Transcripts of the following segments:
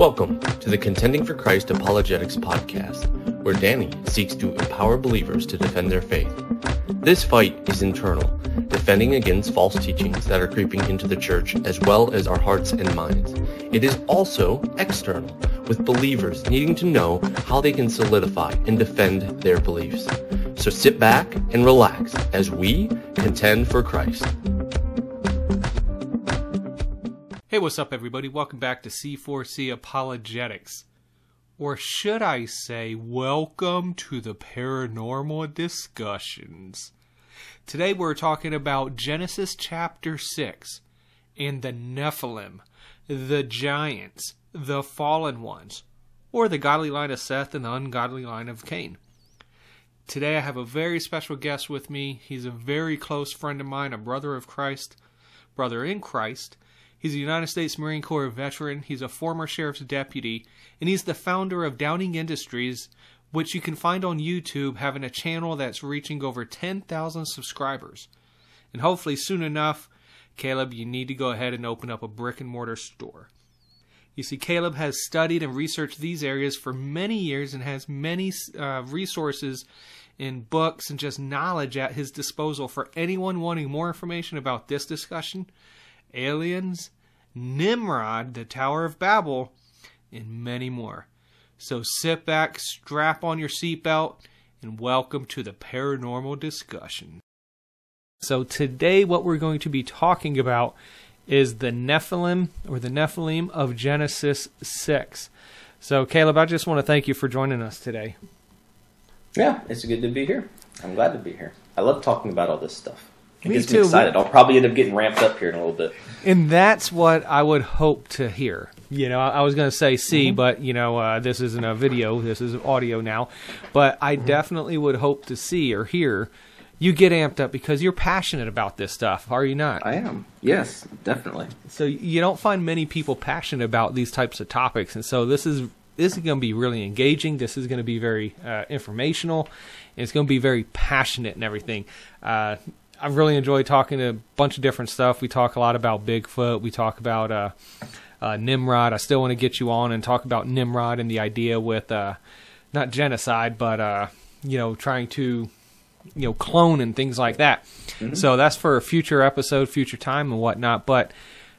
Welcome to the Contending for Christ Apologetics podcast, where Danny seeks to empower believers to defend their faith. This fight is internal, defending against false teachings that are creeping into the church as well as our hearts and minds. It is also external, with believers needing to know how they can solidify and defend their beliefs. So sit back and relax as we contend for Christ. What's up, everybody? Welcome back to C4C Apologetics. Or should I say, welcome to the paranormal discussions. Today we're talking about Genesis chapter 6 and the Nephilim, the giants, the fallen ones, or the godly line of Seth and the ungodly line of Cain. Today I have a very special guest with me. He's a very close friend of mine, a brother of Christ, brother in Christ He's a United States Marine Corps veteran, he's a former sheriff's deputy, and he's the founder of Downing Industries, which you can find on YouTube, having a channel that's reaching over 10,000 subscribers. And hopefully, soon enough, Caleb, you need to go ahead and open up a brick and mortar store. You see, Caleb has studied and researched these areas for many years and has many uh, resources in books and just knowledge at his disposal for anyone wanting more information about this discussion aliens, Nimrod, the Tower of Babel, and many more. So sit back, strap on your seatbelt, and welcome to the paranormal discussion. So today, what we're going to be talking about is the Nephilim or the Nephilim of Genesis 6. So, Caleb, I just want to thank you for joining us today. Yeah, it's good to be here. I'm glad to be here. I love talking about all this stuff. It Me gets too. me excited. I'll probably end up getting ramped up here in a little bit. And that's what I would hope to hear. You know, I was going to say see, Mm-hmm. but you know, uh, this isn't a video. This is audio now. But I Mm-hmm. definitely would hope to see or hear you get amped up because you're passionate about this stuff, are you not? I am. Yes, definitely. so you don't find many people passionate about these types of topics, and so this is this is going to be really engaging. This is going to be very uh, informational. And it's going to be very passionate and everything. Uh, I really enjoy talking to a bunch of different stuff. We talk a lot about Bigfoot. We talk about uh, uh, Nimrod. I still want to get you on and talk about Nimrod and the idea with uh, not genocide, but uh, you know, trying to you know clone and things like that. So that's for a future episode, future time, and whatnot. But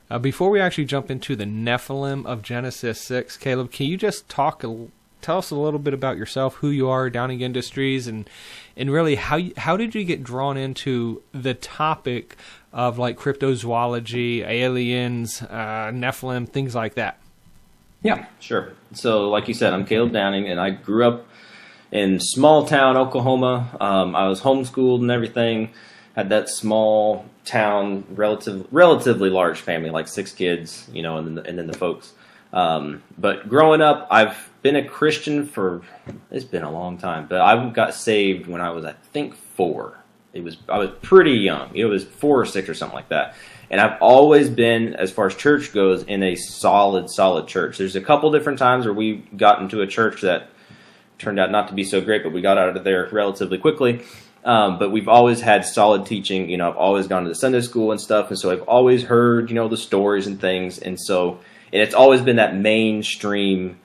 uh, before we actually jump into the Nephilim of Genesis six, Caleb, can you just talk a, tell us a little bit about yourself, who you are, Downing Industries, and and really how you, how did you get drawn into the topic of like cryptozoology, aliens, uh, Nephilim, things like that? Yeah, sure. So, like you said, I'm Caleb Downing, and I grew up in small town Oklahoma. Um, I was homeschooled and everything. Had that small town, relative, relatively large family, like six kids, you know, and then the, and then the folks. Um, but growing up, I've been a Christian for it's been a long time. But I got saved when I was, I think, four. It was I was pretty young. It was four or six or something like that. And I've always been, as far as church goes, in a solid, solid church. There's a couple different times where we got into a church that turned out not to be so great, but we got out of there relatively quickly. Um, but we've always had solid teaching. You know, I've always gone to the Sunday school and stuff, and so I've always heard, you know, the stories and things. And so, and it's always been that mainstream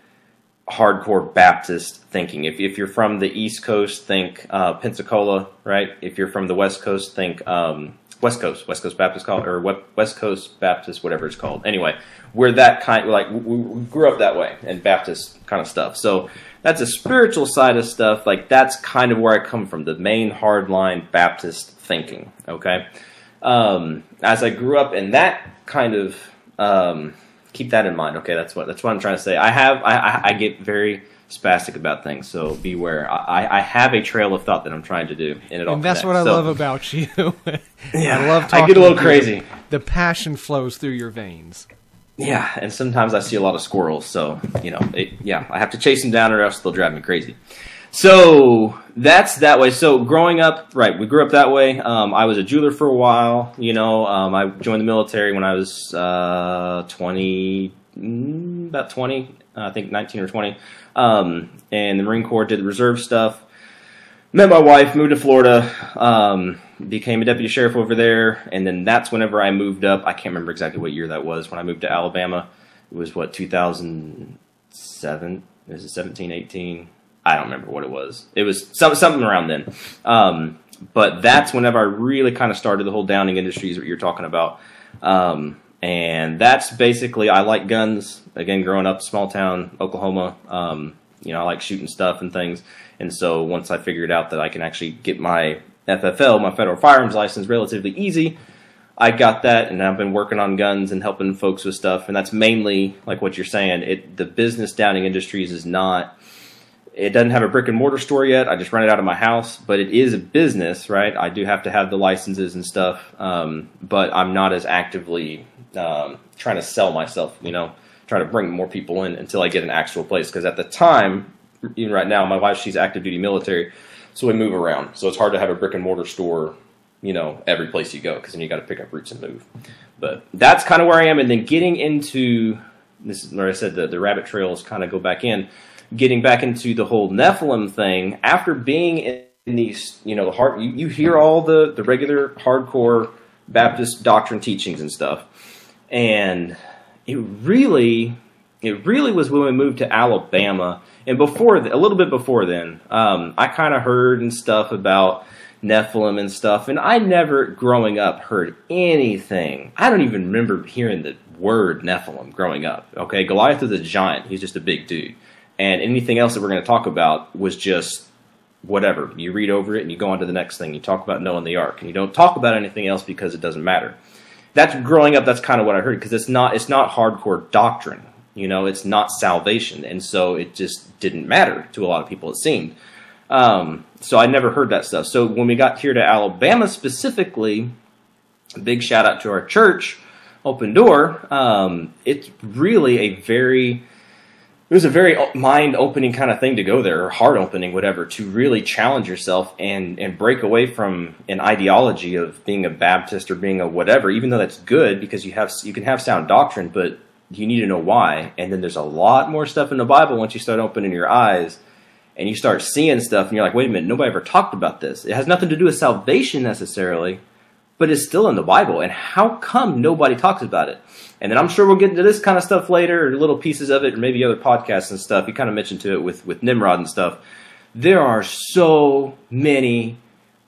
hardcore Baptist thinking. If, if you're from the East Coast, think uh, Pensacola, right? If you're from the West Coast, think um, West Coast, West Coast Baptist call or West Coast Baptist, whatever it's called. Anyway, we're that kind. Like we grew up that way and Baptist kind of stuff. So that's a spiritual side of stuff. Like that's kind of where I come from, the main hardline Baptist thinking. Okay, um, as I grew up in that kind of um, keep that in mind. Okay, that's what that's what I'm trying to say. I have I, I, I get very spastic about things, so beware. I, I have a trail of thought that I'm trying to do, and it all And that's connects. what I So, love about you. Yeah, I love I get a little to you. crazy. The passion flows through your veins. Yeah, and sometimes I see a lot of squirrels, so you know, it, yeah, I have to chase them down, or else they'll drive me crazy. So that's that way. So growing up, right, we grew up that way. Um, I was a jeweler for a while. You know, um, I joined the military when I was uh, twenty, mm, about twenty, uh, I think nineteen or twenty. Um, and the Marine Corps did the reserve stuff. Met my wife, moved to Florida, um, became a deputy sheriff over there, and then that's whenever I moved up. I can't remember exactly what year that was when I moved to Alabama. It was what 2000 seven. This is 17, 18. I don't remember what it was. It was some, something around then. Um, but that's whenever I really kind of started the whole downing industries what you're talking about. Um, and that's basically I like guns. Again, growing up small town Oklahoma, um, you know I like shooting stuff and things. And so once I figured out that I can actually get my FFL, my federal firearms license, relatively easy, I got that, and I've been working on guns and helping folks with stuff. And that's mainly like what you're saying. It the business downing industries is not. It doesn't have a brick and mortar store yet. I just run it out of my house, but it is a business, right? I do have to have the licenses and stuff, um, but I'm not as actively um, trying to sell myself, you know, trying to bring more people in until I get an actual place. Because at the time, even right now, my wife she's active duty military, so we move around. So it's hard to have a brick and mortar store, you know, every place you go because then you got to pick up roots and move. But that's kind of where I am, and then getting into this is where I said the the rabbit trails kind of go back in, getting back into the whole Nephilim thing after being in these, you know, the hard you, you hear all the the regular hardcore Baptist doctrine teachings and stuff and it really it really was when we moved to Alabama, and before a little bit before then, um, I kind of heard and stuff about Nephilim and stuff, and I never growing up heard anything. I don't even remember hearing the word Nephilim growing up. Okay, Goliath was a giant; he's just a big dude, and anything else that we're going to talk about was just whatever. You read over it and you go on to the next thing. You talk about and the ark, and you don't talk about anything else because it doesn't matter that's growing up. That's kind of what I heard because it's not it's not hardcore doctrine. You know, it's not salvation, and so it just didn't matter to a lot of people. It seemed. Um, so I never heard that stuff. So when we got here to Alabama specifically, big shout out to our church, Open Door. Um, it's really a very it was a very mind opening kind of thing to go there, or heart opening, whatever, to really challenge yourself and and break away from an ideology of being a Baptist or being a whatever. Even though that's good because you have you can have sound doctrine, but you need to know why. And then there's a lot more stuff in the Bible once you start opening your eyes and you start seeing stuff, and you're like, wait a minute, nobody ever talked about this. It has nothing to do with salvation necessarily, but it's still in the Bible. And how come nobody talks about it? And then I'm sure we'll get into this kind of stuff later, or little pieces of it, or maybe other podcasts and stuff. You kind of mentioned to it with, with Nimrod and stuff. There are so many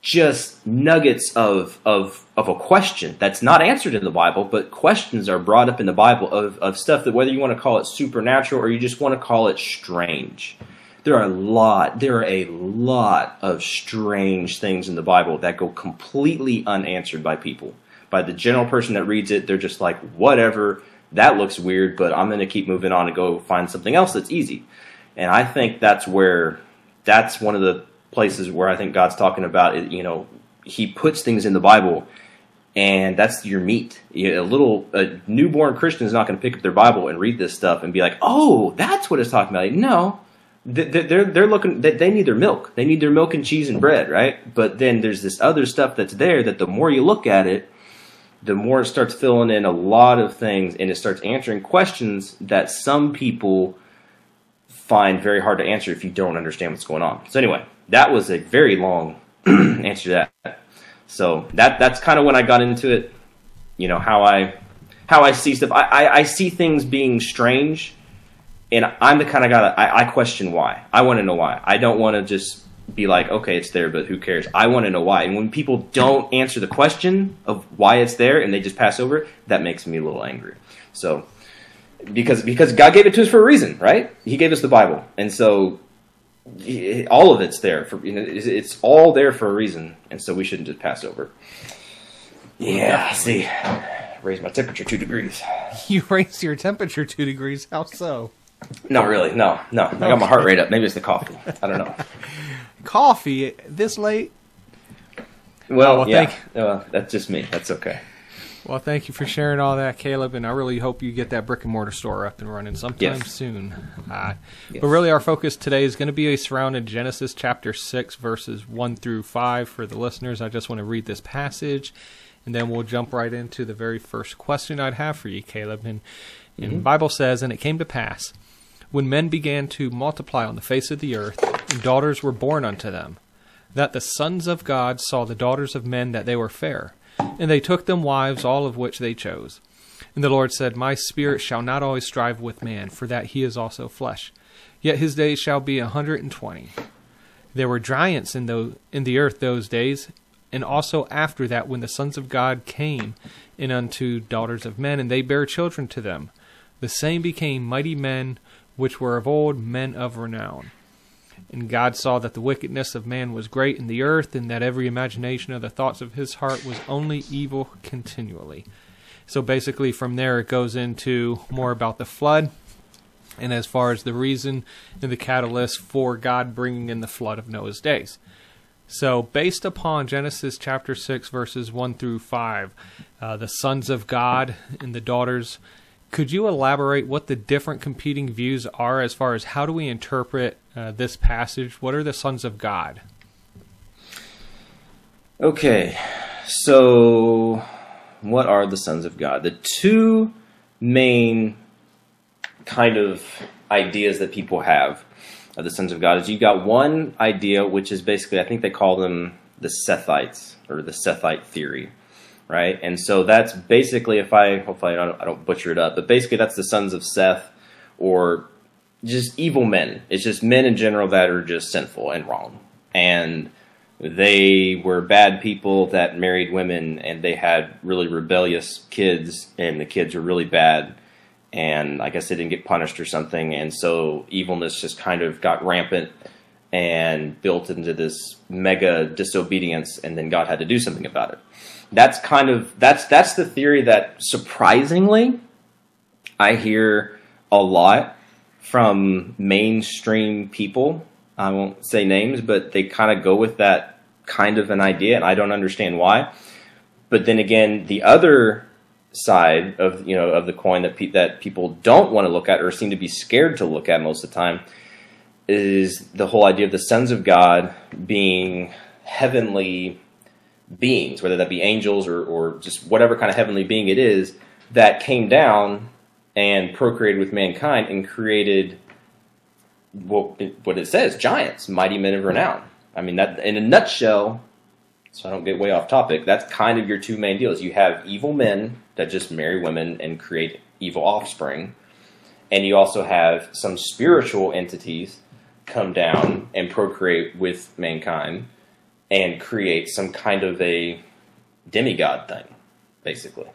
just nuggets of, of, of a question that's not answered in the Bible, but questions are brought up in the Bible of, of stuff that whether you want to call it supernatural or you just want to call it strange. There are a lot, there are a lot of strange things in the Bible that go completely unanswered by people by the general person that reads it, they're just like, whatever, that looks weird, but I'm going to keep moving on and go find something else that's easy. And I think that's where, that's one of the places where I think God's talking about, it, you know, He puts things in the Bible and that's your meat. A little a newborn Christian is not going to pick up their Bible and read this stuff and be like, "Oh, that's what it's talking about." No, they're they're looking. They need their milk. They need their milk and cheese and bread, right? But then there's this other stuff that's there that the more you look at it, the more it starts filling in a lot of things and it starts answering questions that some people find very hard to answer if you don't understand what's going on. So anyway, that was a very long answer to that. So that that's kind of when I got into it. You know how I how I see stuff. I, I, I see things being strange, and I'm the kind of guy that I, I question why. I want to know why. I don't want to just be like, okay, it's there, but who cares? I want to know why. And when people don't answer the question of why it's there and they just pass over that makes me a little angry. So, because because God gave it to us for a reason, right? He gave us the Bible, and so all of it's there for you know it's all there for a reason, and so we shouldn't just pass over. Yeah, see, raise my temperature two degrees. You raised your temperature two degrees. How so? Not really. No, no. I got my heart rate up. Maybe it's the coffee. I don't know. coffee this late? Well, oh, well yeah. Thank, well, that's just me. That's okay. Well, thank you for sharing all that, Caleb, and I really hope you get that brick and mortar store up and running sometime yes. soon. Uh, yes. But really, our focus today is going to be a surrounded Genesis chapter 6, verses 1 through 5 for the listeners. I just want to read this passage, and then we'll jump right into the very first question I'd have for you, Caleb. And, and mm-hmm. the Bible says, And it came to pass when men began to multiply on the face of the earth, and daughters were born unto them, that the sons of God saw the daughters of men that they were fair, and they took them wives, all of which they chose. And the Lord said, My spirit shall not always strive with man, for that he is also flesh. Yet his days shall be a hundred and twenty. There were giants in the, in the earth those days, and also after that when the sons of God came in unto daughters of men, and they bare children to them. The same became mighty men, which were of old men of renown. And God saw that the wickedness of man was great in the earth, and that every imagination of the thoughts of his heart was only evil continually. So basically, from there, it goes into more about the flood, and as far as the reason and the catalyst for God bringing in the flood of Noah's days. So, based upon Genesis chapter 6, verses 1 through 5, uh, the sons of God and the daughters, could you elaborate what the different competing views are as far as how do we interpret uh, this passage? What are the sons of God? Okay, so what are the sons of God? The two main kind of ideas that people have of the sons of God is you've got one idea, which is basically, I think they call them the Sethites or the Sethite theory, right? And so that's basically, if I hopefully I don't, I don't butcher it up, but basically that's the sons of Seth or just evil men. It's just men in general that are just sinful and wrong. And they were bad people that married women and they had really rebellious kids and the kids were really bad and I guess they didn't get punished or something and so evilness just kind of got rampant and built into this mega disobedience and then God had to do something about it. That's kind of that's that's the theory that surprisingly I hear a lot from mainstream people I won't say names, but they kind of go with that kind of an idea, and I don't understand why. But then again, the other side of you know of the coin that pe- that people don't want to look at or seem to be scared to look at most of the time is the whole idea of the sons of God being heavenly beings, whether that be angels or, or just whatever kind of heavenly being it is, that came down and procreated with mankind and created what it, what it says, giants, mighty men of renown. I mean that in a nutshell. So I don't get way off topic. That's kind of your two main deals. You have evil men that just marry women and create evil offspring, and you also have some spiritual entities come down and procreate with mankind and create some kind of a demigod thing, basically.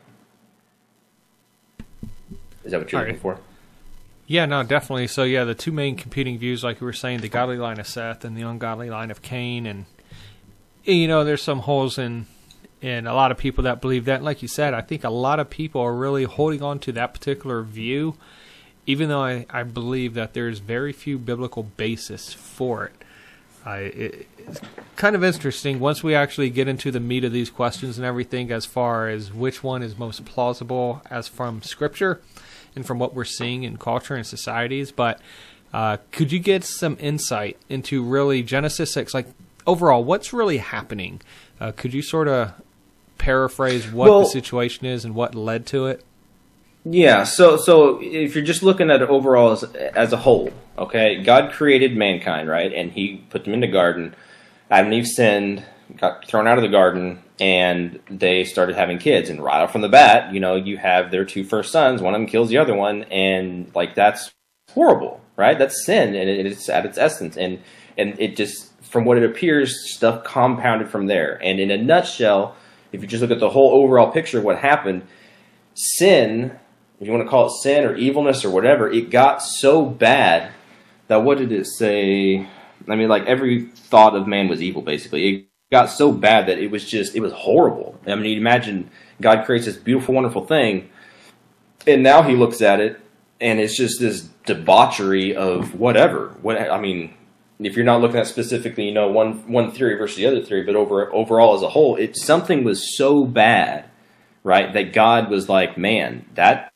Is that what you're All looking for? Yeah, no, definitely. So, yeah, the two main competing views, like you were saying, the godly line of Seth and the ungodly line of Cain, and you know, there's some holes in in a lot of people that believe that. And like you said, I think a lot of people are really holding on to that particular view, even though I, I believe that there's very few biblical basis for it. I, it, it's kind of interesting once we actually get into the meat of these questions and everything, as far as which one is most plausible as from Scripture and from what we're seeing in culture and societies. But uh, could you get some insight into really Genesis 6? Like, overall, what's really happening? Uh, could you sort of paraphrase what Well- the situation is and what led to it? Yeah, so so if you're just looking at it overall as, as a whole, okay, God created mankind, right? And He put them in the garden. Adam and Eve sinned, got thrown out of the garden, and they started having kids. And right off from the bat, you know, you have their two first sons. One of them kills the other one, and like that's horrible, right? That's sin, and it, it's at its essence. And and it just, from what it appears, stuff compounded from there. And in a nutshell, if you just look at the whole overall picture of what happened, sin if you want to call it sin or evilness or whatever, it got so bad that what did it say? I mean, like every thought of man was evil, basically. It got so bad that it was just, it was horrible. I mean, you imagine God creates this beautiful, wonderful thing, and now he looks at it, and it's just this debauchery of whatever. What I mean, if you're not looking at specifically, you know, one one theory versus the other theory, but over overall as a whole, it something was so bad, right, that God was like, man, that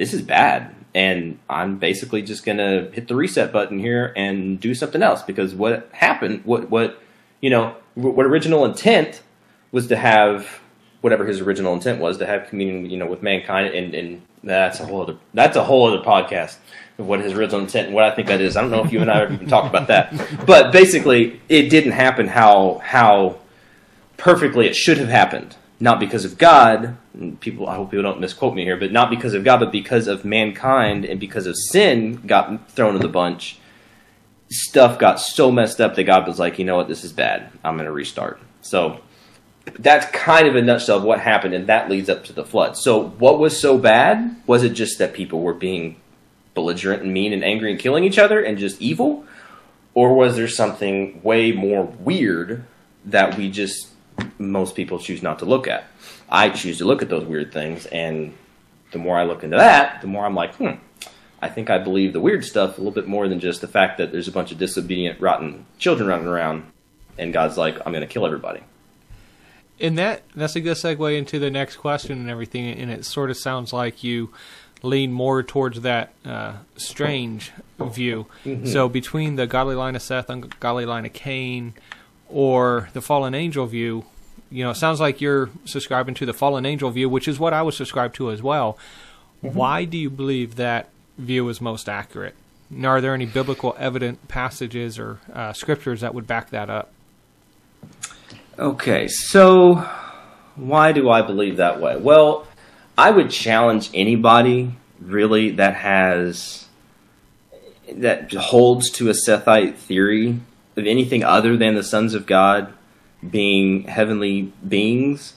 this is bad. And i'm basically just going to hit the reset button here and do something else because what happened what what you know what original intent was to have whatever his original intent was to have communion you know with mankind. And and that's a whole other that's a whole other podcast of what his original intent and what i think that is. I don't know if you and i have even talked about that. But basically it didn't happen how how perfectly it should have happened not because of God. People, I hope people don't misquote me here, but not because of God, but because of mankind and because of sin got thrown in the bunch. Stuff got so messed up that God was like, you know what, this is bad. I'm going to restart. So that's kind of a nutshell of what happened, and that leads up to the flood. So, what was so bad? Was it just that people were being belligerent and mean and angry and killing each other and just evil? Or was there something way more weird that we just, most people choose not to look at? I choose to look at those weird things, and the more I look into that, the more I'm like, hmm, I think I believe the weird stuff a little bit more than just the fact that there's a bunch of disobedient, rotten children running around, and God's like, I'm going to kill everybody and that that's a good segue into the next question and everything. And it sort of sounds like you lean more towards that uh, strange view. Mm-hmm. So between the godly line of Seth and godly line of Cain, or the fallen angel view, you know, it sounds like you're subscribing to the fallen angel view, which is what I would subscribe to as well. Mm-hmm. Why do you believe that view is most accurate? And are there any biblical evident passages or uh, scriptures that would back that up? Okay, so why do I believe that way? Well, I would challenge anybody really that has that holds to a Sethite theory of anything other than the sons of God being heavenly beings.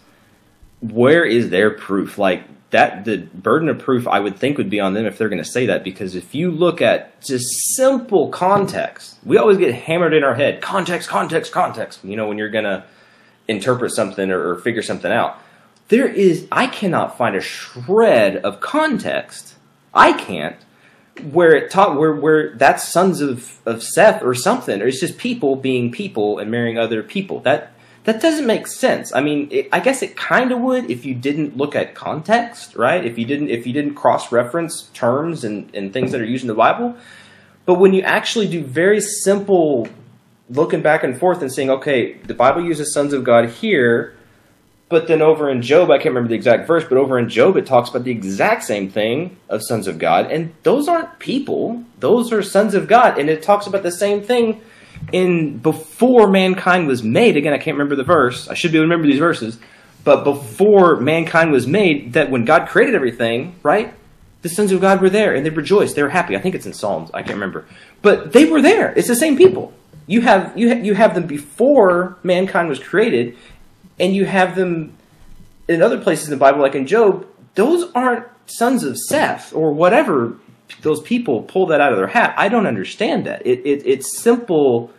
Where is their proof? Like that, the burden of proof I would think would be on them if they're going to say that. Because if you look at just simple context, we always get hammered in our head context, context, context. You know, when you're going to interpret something or, or figure something out. There is, I cannot find a shred of context. I can't where it taught where where that's sons of of Seth or something, or it's just people being people and marrying other people. That that doesn't make sense. I mean, it, I guess it kind of would if you didn't look at context, right? If you didn't if you didn't cross reference terms and and things that are used in the Bible. But when you actually do very simple looking back and forth and saying, okay, the Bible uses sons of God here, but then over in Job, I can't remember the exact verse, but over in Job, it talks about the exact same thing of sons of God, and those aren't people; those are sons of God, and it talks about the same thing in before mankind was made. Again, I can't remember the verse. I should be able to remember these verses, but before mankind was made, that when God created everything, right? The sons of God were there, and they rejoiced. They were happy. I think it's in Psalms. I can't remember, but they were there. It's the same people you have you ha- you have them before mankind was created, and you have them in other places in the Bible, like in Job. Those aren't sons of Seth or whatever. Those people pull that out of their hat. I don't understand that. It, it it's simple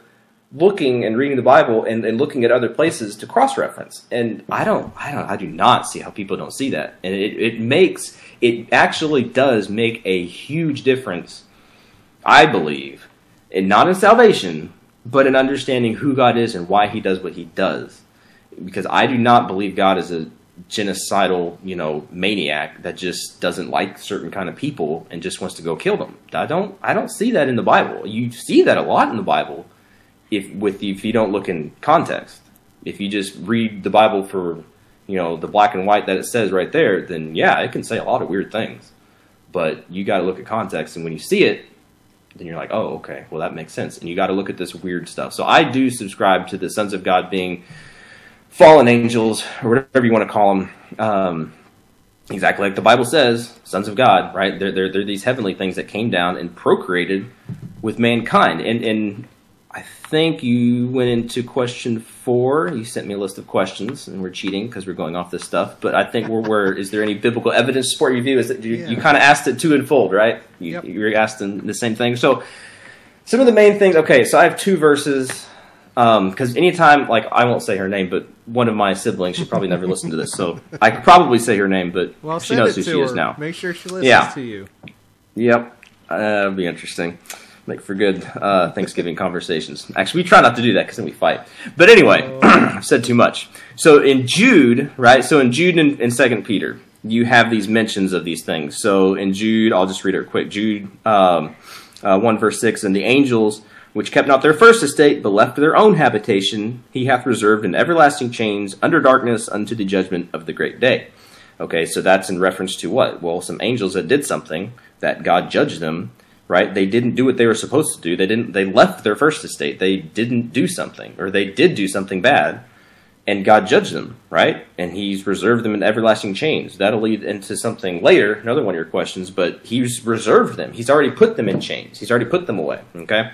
looking and reading the Bible and, and looking at other places to cross reference. And I don't, I don't, I do not see how people don't see that. And it, it makes, it actually does make a huge difference, I believe, and not in salvation, but in understanding who God is and why He does what He does. Because I do not believe God is a genocidal, you know, maniac that just doesn't like certain kind of people and just wants to go kill them. I don't, I don't see that in the Bible. You see that a lot in the Bible, if with if you don't look in context. If you just read the Bible for, you know, the black and white that it says right there, then yeah, it can say a lot of weird things. But you got to look at context, and when you see it, then you're like, oh, okay, well, that makes sense. And you got to look at this weird stuff. So I do subscribe to the sons of God being fallen angels, or whatever you want to call them. Um, exactly like the Bible says, sons of God, right? They're, they're, they're these heavenly things that came down and procreated with mankind. And, and I think you went into question four. You sent me a list of questions, and we're cheating because we're going off this stuff. But I think we're where is there any biblical evidence to support your view? Is that you, yeah. you kind of asked it to unfold, right? You, yep. You're asking the same thing. So some of the main things. Okay, so I have two verses because um, anytime, like I won't say her name, but one of my siblings, she probably never listened to this, so I could probably say her name, but well, she knows who she her. is now. Make sure she listens yeah. to you. Yep, uh, that'll be interesting make for good uh, Thanksgiving conversations. Actually, we try not to do that because then we fight. But anyway, I've said too much. So in Jude, right? So in Jude and, Second Peter, you have these mentions of these things. So in Jude, I'll just read it quick. Jude um, uh, one verse six, and the angels which kept not their first estate, but left their own habitation, he hath reserved in everlasting chains under darkness unto the judgment of the great day. Okay, so that's in reference to what? Well, some angels that did something that God judged them right? They didn't do what they were supposed to do. They didn't. They left their first estate. They didn't do something, or they did do something bad, and God judged them, right? And He's reserved them in everlasting chains. That'll lead into something later, another one of your questions, but He's reserved them. He's already put them in chains. He's already put them away, okay?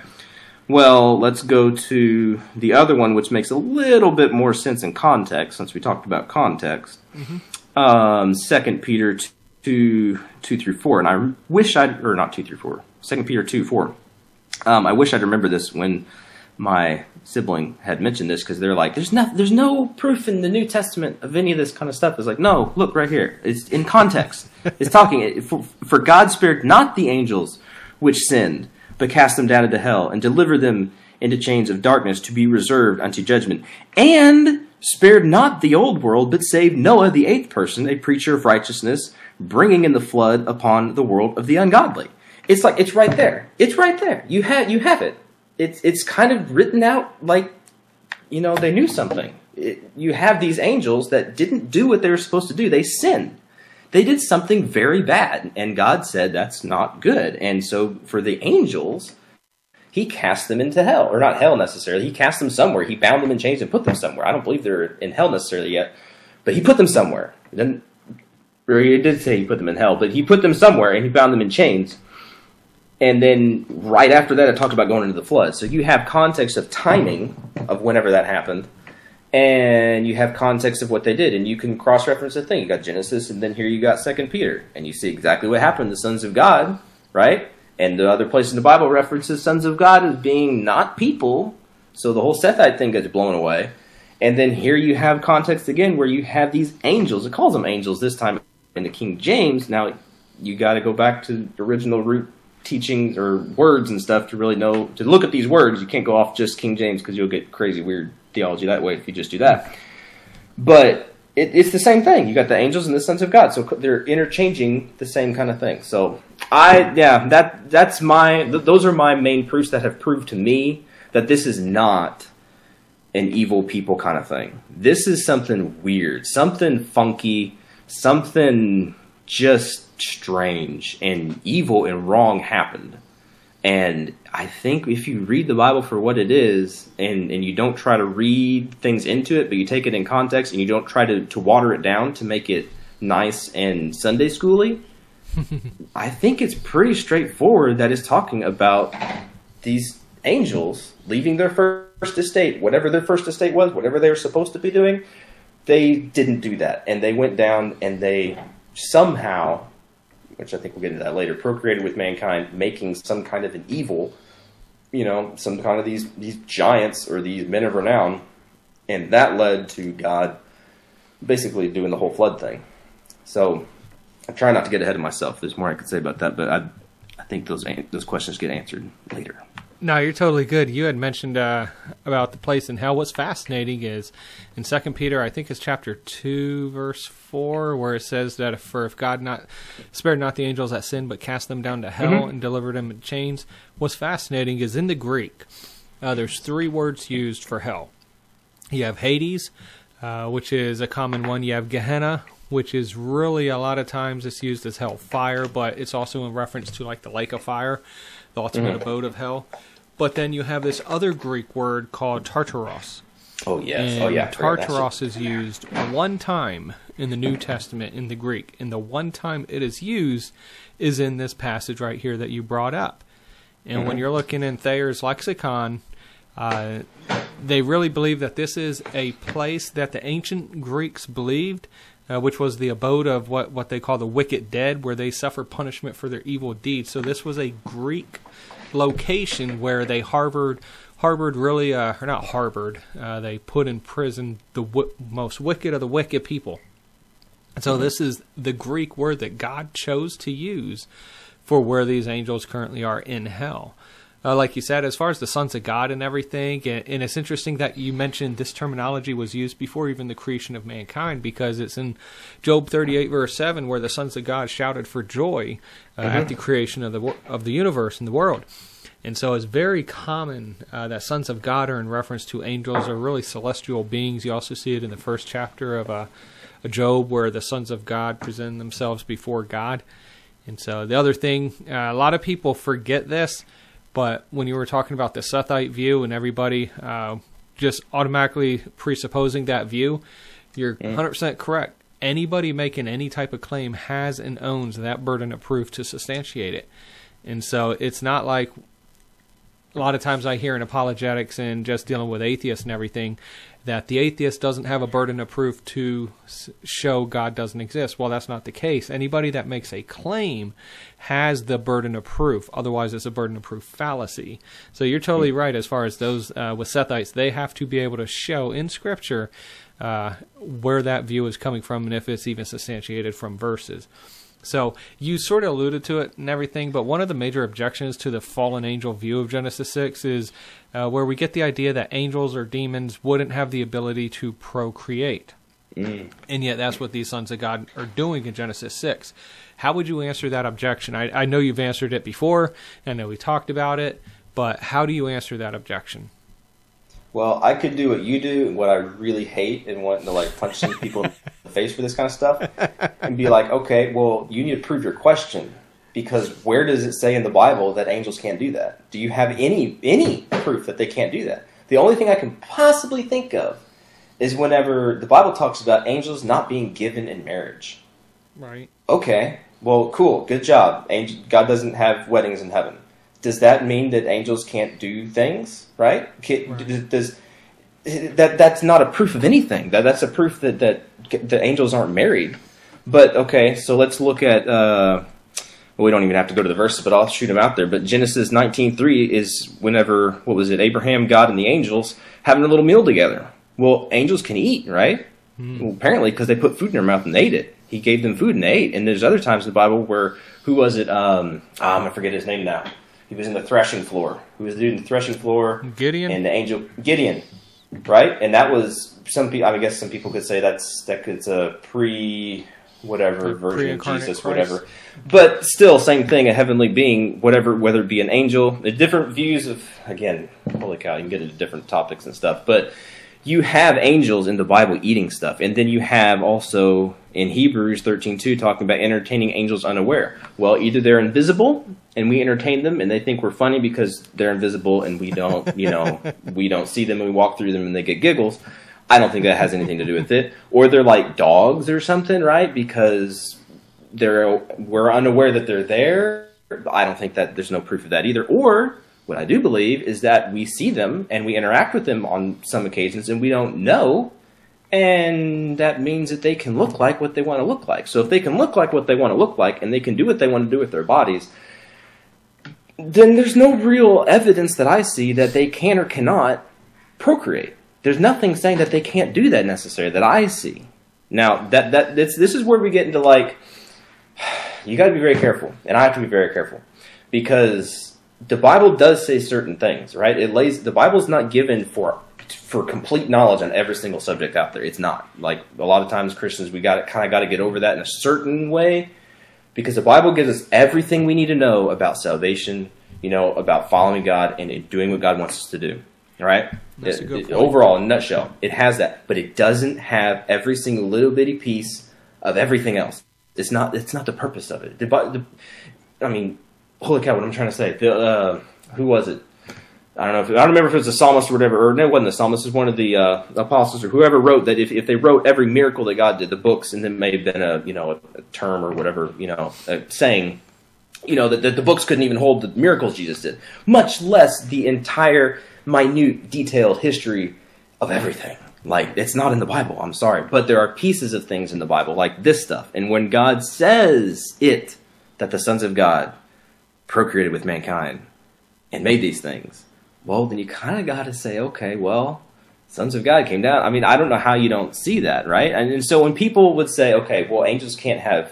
Well, let's go to the other one, which makes a little bit more sense in context, since we talked about context. Mm-hmm. Um, Second Peter two, two through four, and I wish I'd or not two through four. Second Peter two four. Um, I wish I'd remember this when my sibling had mentioned this because they're like, "There's no, there's no proof in the New Testament of any of this kind of stuff." It's like, no, look right here. It's in context. it's talking for, for God spared not the angels which sinned, but cast them down into hell and delivered them into chains of darkness to be reserved unto judgment, and spared not the old world, but saved Noah, the eighth person, a preacher of righteousness, bringing in the flood upon the world of the ungodly. It's like it's right there. It's right there. You have you have it. It's it's kind of written out like you know they knew something. It, you have these angels that didn't do what they were supposed to do. They sinned. They did something very bad, and God said that's not good. And so for the angels, He cast them into hell, or not hell necessarily. He cast them somewhere. He bound them in chains and put them somewhere. I don't believe they're in hell necessarily yet, but He put them somewhere. Then he did say he put them in hell, but he put them somewhere and he bound them in chains. And then right after that, it talked about going into the flood. So you have context of timing of whenever that happened, and you have context of what they did, and you can cross-reference the thing. You got Genesis, and then here you got Second Peter, and you see exactly what happened. The sons of God, right? And the other place in the Bible references sons of God as being not people. So the whole Sethite thing gets blown away. And then here you have context again where you have these angels. It calls them angels this time in the King James, now you got to go back to the original root teachings or words and stuff to really know to look at these words. You can't go off just King James because you'll get crazy weird theology that way if you just do that. But it, it's the same thing. You got the angels and the sons of God, so they're interchanging the same kind of thing. So I yeah that that's my th- those are my main proofs that have proved to me that this is not an evil people kind of thing. This is something weird, something funky something just strange and evil and wrong happened. And I think if you read the Bible for what it is and, and you don't try to read things into it, but you take it in context and you don't try to, to water it down to make it nice and Sunday schooly, I think it's pretty straightforward that it's talking about these angels leaving their first estate, whatever their first estate was, whatever they were supposed to be doing, they didn't do that, and they went down and they somehow, which I think we'll get into that later, procreated with mankind, making some kind of an evil, you know, some kind of these these giants or these men of renown, and that led to God basically doing the whole flood thing. So I try not to get ahead of myself. There's more I could say about that, but I I think those those questions get answered later. No, you're totally good. You had mentioned uh, about the place in hell. What's fascinating is in Second Peter, I think it's chapter two, verse four, where it says that if, for if God not spared not the angels that sinned, but cast them down to hell mm-hmm. and delivered them in chains. What's fascinating is in the Greek, uh, there's three words used for hell. You have Hades, uh, which is a common one. You have Gehenna, which is really a lot of times it's used as hell fire, but it's also in reference to like the lake of fire, the ultimate mm-hmm. abode of hell. But then you have this other Greek word called tartaros. Oh yes. And oh yeah. Tartaros is used one time in the New Testament in the Greek, and the one time it is used is in this passage right here that you brought up. And mm-hmm. when you're looking in Thayer's lexicon, uh, they really believe that this is a place that the ancient Greeks believed, uh, which was the abode of what, what they call the wicked dead, where they suffer punishment for their evil deeds. So this was a Greek location where they harbored harbored really uh, or not harbored uh, they put in prison the w- most wicked of the wicked people and so mm-hmm. this is the greek word that god chose to use for where these angels currently are in hell uh, like you said, as far as the sons of God and everything, and, and, it's interesting that you mentioned this terminology was used before even the creation of mankind, because it's in Job 38 verse 7 where the sons of God shouted for joy uh, mm-hmm. at the creation of the of the universe and the world. And so it's very common uh, that sons of God are in reference to angels or really celestial beings. You also see it in the first chapter of uh, Job where the sons of God present themselves before God. And so the other thing, uh, a lot of people forget this but when you were talking about the Sethite view and everybody uh, just automatically presupposing that view, you're 100% correct. Anybody making any type of claim has and owns that burden of proof to substantiate it. And so it's not like a lot of times I hear in apologetics and just dealing with atheists and everything that the atheist doesn't have a burden of proof to show God doesn't exist. Well, that's not the case. Anybody that makes a claim has the burden of proof. Otherwise, it's a burden of proof fallacy. So you're totally right as far as those uh, with Sethites. They have to be able to show in Scripture uh, where that view is coming from and if it's even substantiated from verses. So you sort of alluded to it and everything, but one of the major objections to the fallen angel view of Genesis 6 is uh, where we get the idea that angels or demons wouldn't have the ability to procreate. And yet that's what these sons of God are doing in Genesis 6. How would you answer that objection? I, I know you've answered it before, I know we talked about it, but how do you answer that objection? Well, I could do what you do, and what I really hate, and want to like punch some people in the face for this kind of stuff, and be like, okay, well, you need to prove your question because where does it say in the Bible that angels can't do that? Do you have any any proof that they can't do that? The only thing I can possibly think of is whenever the Bible talks about angels not being given in marriage. Right. Okay, well, cool, good job. Angel, God doesn't have weddings in heaven. Does that mean that angels can't do things? Right? Can, Right. Does that that's not a proof of anything? That that's a proof that that the angels aren't married. But okay, so let's look at. Uh, well, we don't even have to go to the verses, but I'll shoot them out there. But Genesis nineteen three is whenever what was it? Abraham, God, and the angels having a little meal together. Well, angels can eat, right? Well, apparently, because they put food in their mouth and ate it. He gave them food and ate. And there's other times in the Bible where who was it? Um, um I forget his name now. He was in the threshing floor. He was the dude in the threshing floor? Gideon? and the angel Gideon, right? And that was some people. I guess some people could say that's that it's a pre whatever version of Jesus, Christ. whatever. But still, same thing. A heavenly being, whatever, whether it be an angel. The different views of again, holy cow, you can get into different topics and stuff, but. You have angels in the Bible eating stuff, and then you have also in Hebrews thirteen two talking about entertaining angels unaware. Well, either they're invisible and we entertain them, and they think we're funny because they're invisible and we don't, you know, we don't see them and we walk through them and they get giggles. I don't think that has anything to do with it. Or they're like dogs or something, right? Because they're we're unaware that they're there. I don't think that there's no proof of that either. Or what I do believe is that we see them and we interact with them on some occasions and we don't know and that means that they can look like what they want to look like. So if they can look like what they want to look like and they can do what they want to do with their bodies, then there's no real evidence that I see that they can or cannot procreate. There's nothing saying that they can't do that necessarily that I see. Now that that this this is where we get into like you got to be very careful, and I have to be very careful because the Bible does say certain things, right? It lays the Bible's not given for for complete knowledge on every single subject out there. It's not like a lot of times Christians we got to kind of got to get over that in a certain way because the Bible gives us everything we need to know about salvation, you know, about following God and doing what God wants us to do. All right. It- good it- overall, in a nutshell, it has that, but it doesn't have every single little bitty piece of everything else. It's not. It's not the purpose of it. The, the, I mean, holy cow! What I'm trying to say. The, uh, who was it? I don't know if I don't remember if it was the psalmist or whatever, or no, it wasn't the psalmist. It was one of the uh, apostles or whoever wrote that. If, if they wrote every miracle that God did, the books, and then may have been a you know a, a term or whatever you know saying, you know that, that the books couldn't even hold the miracles Jesus did, much less the entire minute, detailed history of everything. Like it's not in the Bible. I'm sorry, but there are pieces of things in the Bible, like this stuff. And when God says it, that the sons of God procreated with mankind and made these things, well, then you kind of got to say, okay, well, sons of God came down. I mean, I don't know how you don't see that, right? And, and so when people would say, okay, well, angels can't have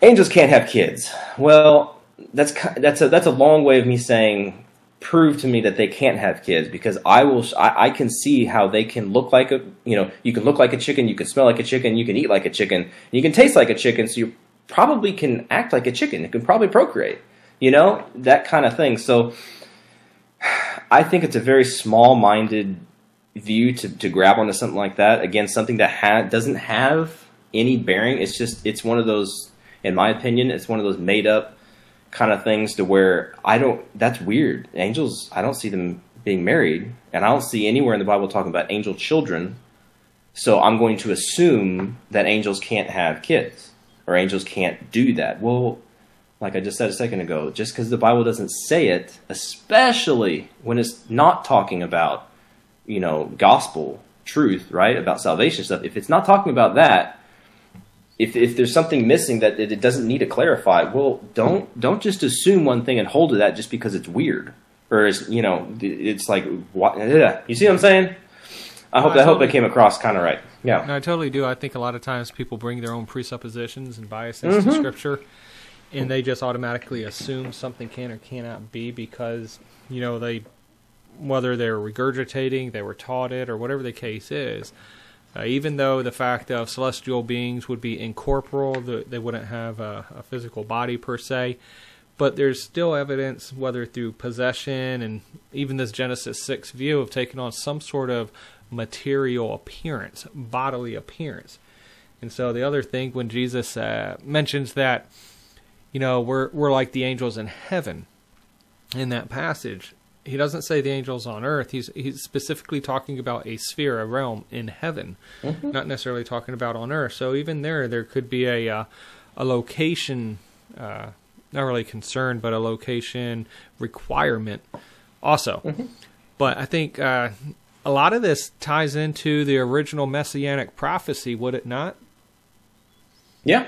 angels can't have kids. Well, that's that's a that's a long way of me saying prove to me that they can't have kids because I will I, I can see how they can look like a you know you can look like a chicken you can smell like a chicken you can eat like a chicken you can taste like a chicken so you probably can act like a chicken it can probably procreate you know that kind of thing so I think it's a very small minded view to, to grab onto something like that again something that ha- doesn't have any bearing it's just it's one of those in my opinion it's one of those made up kind of things to where I don't. That's weird. Angels, I don't see them being married, and I don't see anywhere in the Bible talking about angel children. So I'm going to assume that angels can't have kids or angels can't do that. Well, like I just said a second ago, just because the Bible doesn't say it, especially when it's not talking about, you know, gospel truth, right? About salvation stuff. If it's not talking about that, if, if there's something missing that it doesn't need to clarify, well, don't don't just assume one thing and hold to that just because it's weird or it's you know it's like what you see what I'm saying? I hope I, I hope that came across kind of right. Yeah, no, I totally do. I think a lot of times people bring their own presuppositions and biases mm-hmm. to Scripture, and they just automatically assume something can or cannot be because you know they whether they're regurgitating, they were taught it, or whatever the case is. Uh, even though the fact of celestial beings would be incorporeal, the, they wouldn't have a, a, physical body per se, but there's still evidence, whether through possession and even this Genesis 6 view, of taking on some sort of material appearance, bodily appearance. And so the other thing, when Jesus uh, mentions that, you know, we're we're like the angels in heaven, in that passage, he doesn't say the angels on earth. He's he's specifically talking about a sphere, a realm in heaven, mm-hmm. not necessarily talking about on earth. So even there, there could be a uh, a location, uh, not really concern, but a location requirement also. Mm-hmm. But I think uh, a lot of this ties into the original messianic prophecy, would it not? Yeah.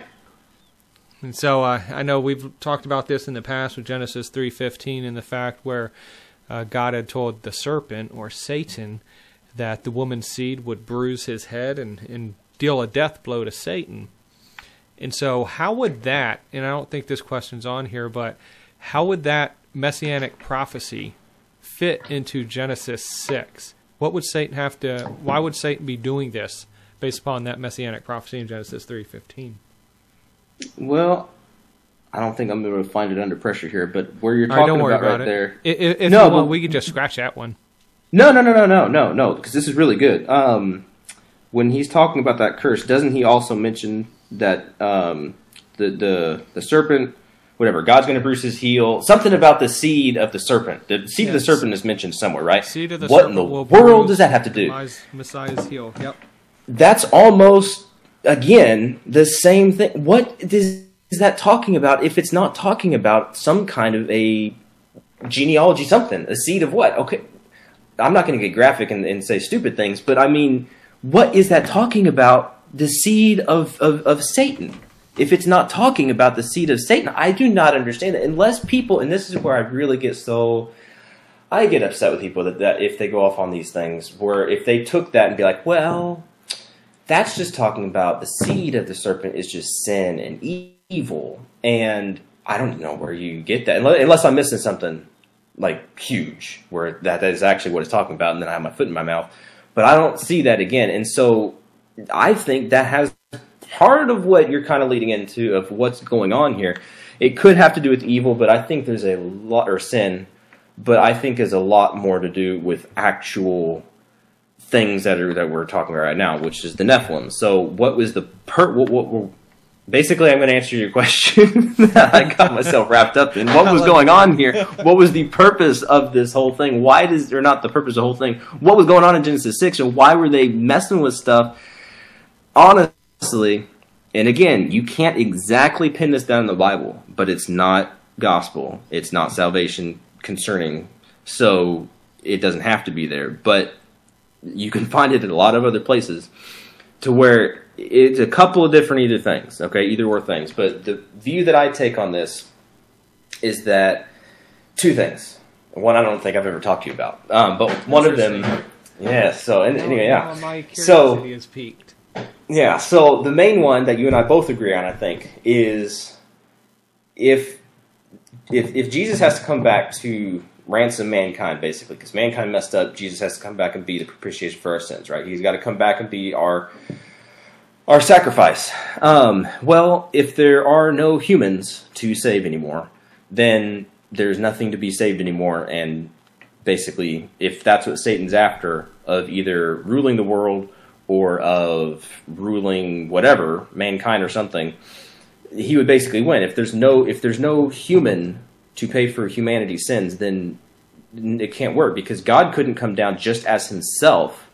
And so uh, I know we've talked about this in the past with Genesis three fifteen and the fact where uh, God had told the serpent or Satan that the woman's seed would bruise his head and, and deal a death blow to Satan. And so, how would that, and I don't think this question's on here, but how would that messianic prophecy fit into Genesis 6? What would Satan have to, why would Satan be doing this based upon that messianic prophecy in Genesis 3.15? Well, I don't think I'm able to find it under pressure here, but where you're talking right, about, about, right there. If, if no, want, we could just scratch that one. No, no, no, no, no, no, no, because this is really good. Um, when he's talking about that curse, doesn't he also mention that um, the the the serpent, whatever, God's going to bruise his heel? Something about the seed of the serpent. The seed yes. of the serpent is mentioned somewhere, right? Seed of the what in the world does that have to do? Messiah's heel. Yep. That's almost again the same thing. What is that talking about if it's not talking about some kind of a genealogy something a seed of what? Okay i'm not going to get graphic and, and, say stupid things but i mean what is that talking about the seed of, of, of satan? If it's not talking about the seed of satan i do not understand that unless people and this is where i really get so i get upset with people that, that if they go off on these things where if they took that and be like well that's just talking about the seed of the serpent is just sin and evil. And I don't know where you get that, unless I'm missing something like huge, where that, that is actually what it's talking about, and then I have my foot in my mouth. But I don't see that again. And so I think that has part of what you're kind of leading into of what's going on here. It could have to do with evil, but I think there's a lot, or sin, but I think is a lot more to do with actual things that are that we're talking about right now, which is the Nephilim. So, what was the per? What, what, basically i'm going to answer your question. That i got myself wrapped up in what was going on here. What was the purpose of this whole thing? Why does or not the purpose of the whole thing what was going on in genesis 6 and why were they messing with stuff? Honestly and again you can't exactly pin this down in the bible but it's not gospel. It's not salvation concerning. So it doesn't have to be there. But you can find it in a lot of other places to where it's a couple of different either things, okay, either or things. But the view that I take on this is that two things. One I don't think I've ever talked to you about, um, but one of them, yeah. So and, anyway, yeah. my so is peaked. Yeah. So the main one that you and I both agree on, I think, is if if if Jesus has to come back to ransom mankind, basically, because mankind messed up, Jesus has to come back and be the propitiation for our sins, right? He's got to come back and be our our sacrifice. Um, well, if there are no humans to save anymore, then there's nothing to be saved anymore. And basically, if that's what Satan's after, of either ruling the world or of ruling whatever mankind or something, he would basically win. If there's no if there's no human to pay for humanity's sins, then it can't work because God couldn't come down just as himself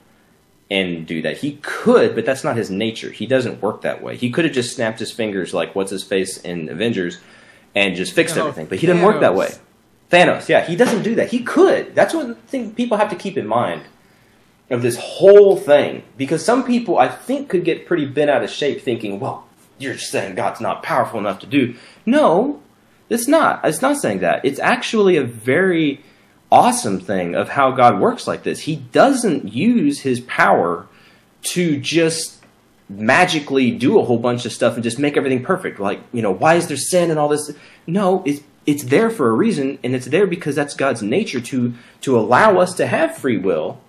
and do that. He could, but that's not his nature. He doesn't work that way. He could have just snapped his fingers like what's his face in Avengers and just fixed everything, but he didn't work that way. Thanos, yeah, he doesn't do that. He could. That's one thing people have to keep in mind of this whole thing because some people I think could get pretty bent out of shape thinking, well, you're just saying God's not powerful enough to do. No, it's not. It's not saying that. It's actually a very awesome thing of how God works like this. He doesn't use his power to just magically do a whole bunch of stuff and just make everything perfect. Like, you know, why is there sin and all this? No, it's it's there for a reason and it's there because that's God's nature to to allow us to have free will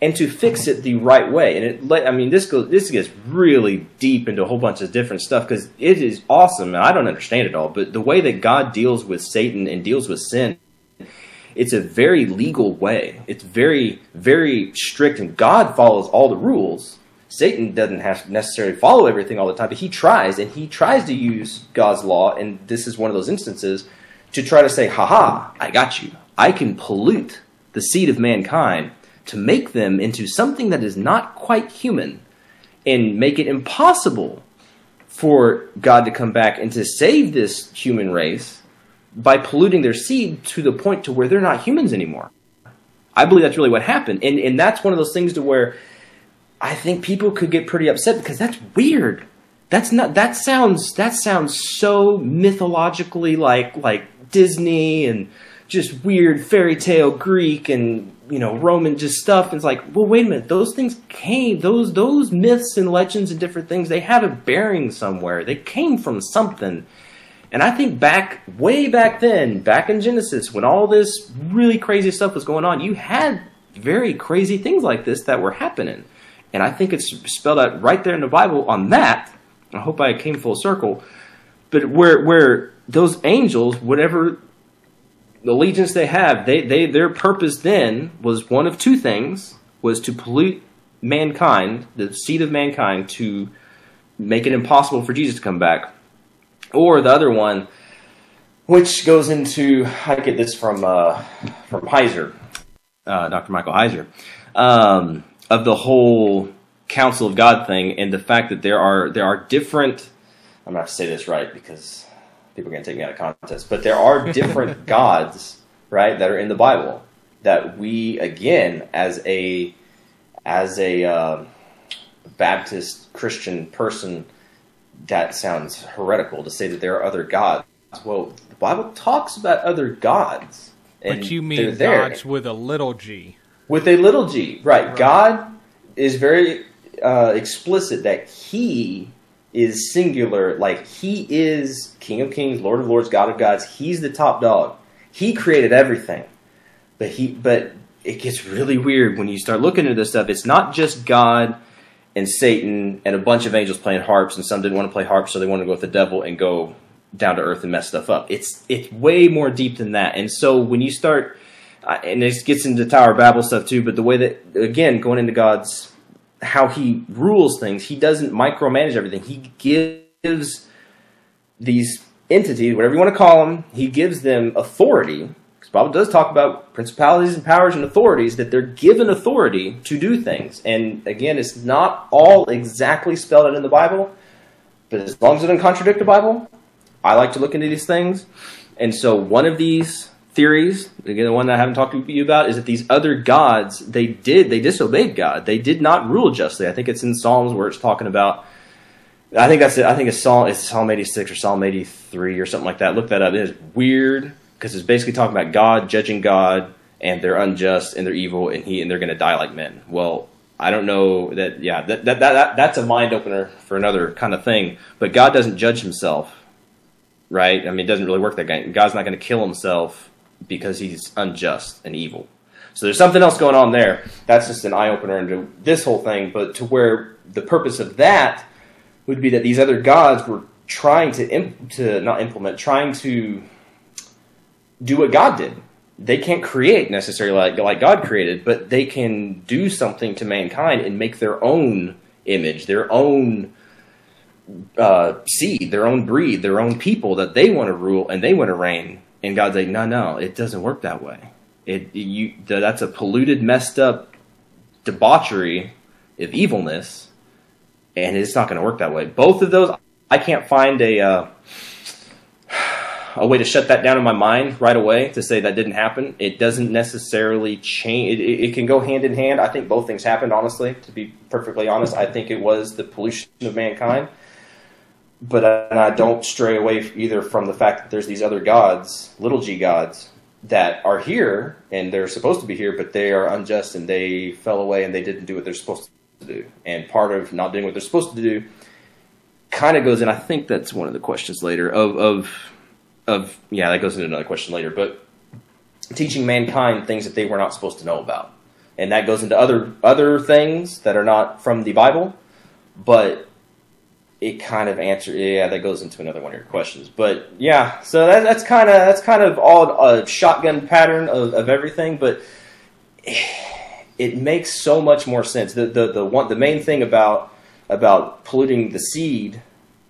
and to fix it the right way. And it, let- I mean, this goes, this gets really deep into a whole bunch of different stuff because it is awesome, and I don't understand it all. But the way that God deals with Satan and deals with sin, it's a very legal way. It's very, very strict, and God follows all the rules. Satan doesn't have to necessarily follow everything all the time, but he tries, and he tries to use God's law, and this is one of those instances to try to say, "Ha "Ha I got you. I can pollute the seed of mankind to make them into something that is not quite human and make it impossible for God to come back and to save this human race by polluting their seed to the point to where they're not humans anymore. I believe that's really what happened. And and that's one of those things to where I think people could get pretty upset because that's weird. That's not that sounds that sounds so mythologically like like Disney and just weird fairy tale Greek and you know Roman just stuff. And it's like, well, wait a minute, those things came those those myths and legends and different things. They have a bearing somewhere. They came from something. And I think back way back then, back in Genesis, when all this really crazy stuff was going on, you had very crazy things like this that were happening. And I think it's spelled out right there in the Bible on that. I hope I came full circle. But where where those angels, whatever allegiance they have, they, they their purpose then was one of two things was to pollute mankind, the seed of mankind, to make it impossible for Jesus to come back. Or the other one, which goes into I get this from uh, from Heiser, uh, Dr. Michael Heiser, um, of the whole council of God thing and the fact that there are there are different. I'm not to say this right because people are going to take me out of context, but there are different gods, right, that are in the Bible that we again as a as a uh, Baptist Christian person that sounds heretical to say that there are other gods. Well, the Bible talks about other gods. and But you mean gods with a little g. with a little g, right? God is very uh, explicit that He is singular, like He is King of Kings, Lord of Lords, God of Gods. He's the top dog. He created everything, but He, but it gets really weird when you start looking into this stuff. It's not just God and Satan and a bunch of angels playing harps, and some didn't want to play harps, so they wanted to go with the devil and go down to earth and mess stuff up. It's it's way more deep than that. And so when you start, and this gets into Tower of Babel stuff too, but the way that again going into God's how He rules things, He doesn't micromanage everything. He gives these entities, whatever you want to call them, He gives them authority. Because Bible does talk about principalities and powers and authorities that they're given authority to do things. And again, it's not all exactly spelled out in the Bible, but as long as it doesn't contradict the Bible, I like to look into these things. And so one of these theories, the one that I haven't talked to you about, is that these other gods, they did, they disobeyed God. They did not rule justly. I think it's in Psalms where it's talking about, I think that's it. I think it's Psalm, it's Psalm 86 or Psalm 83 or something like that. Look that up. It is weird because it's basically talking about God judging God and they're unjust and they're evil and he and they're going to die like men. Well, I don't know that. Yeah, that, that that that's a mind opener for another kind of thing. But God doesn't judge himself, right? I mean, it doesn't really work that way. God's not going to kill himself because he's unjust and evil. So there's something else going on there. That's just an eye opener into this whole thing. But to where the purpose of that would be that these other gods were trying to imp- to not implement, trying to do what God did. They can't create necessarily like like God created, but they can do something to mankind and make their own image, their own uh, seed, their own breed, their own people that they want to rule and they want to reign. And God's like, no, no, it doesn't work that way. It you that's a polluted, messed up debauchery of evilness, and it's not going to work that way. Both of those, I can't find a uh, a way to shut that down in my mind right away to say that didn't happen. It doesn't necessarily change. It, it, can go hand in hand. I think both things happened. Honestly, to be perfectly honest, I think it was the pollution of mankind. But I don't stray away either from the fact that there's these other gods, little g gods, that are here and they're supposed to be here, but they are unjust and they fell away and they didn't do what they're supposed to do. And part of not doing what they're supposed to do kind of goes in. I think that's one of the questions later of of of yeah, that goes into another question later, but teaching mankind things that they were not supposed to know about. And that goes into other other things that are not from the Bible, but it kind of answers. yeah that goes into another one of your questions. But yeah so that, that's kind of that's kind of all a shotgun pattern of, of everything but it makes so much more sense. The the the one the main thing about about polluting the seed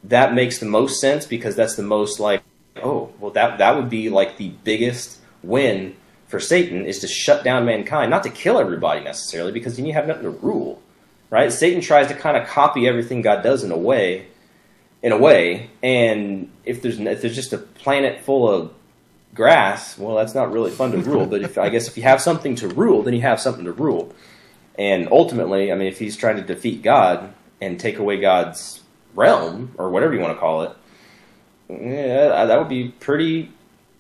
that makes the most sense because that's the most like oh, well, that that would be like the biggest win for Satan is to shut down mankind, not to kill everybody necessarily, because then you have nothing to rule, right? Satan tries to kind of copy everything God does in a way, in a way, and if there's if there's just a planet full of grass, well, that's not really fun to rule. but if, I guess if you have something to rule, then you have something to rule. And ultimately, I mean, if he's trying to defeat God and take away God's realm or whatever you want to call it, yeah, that would be pretty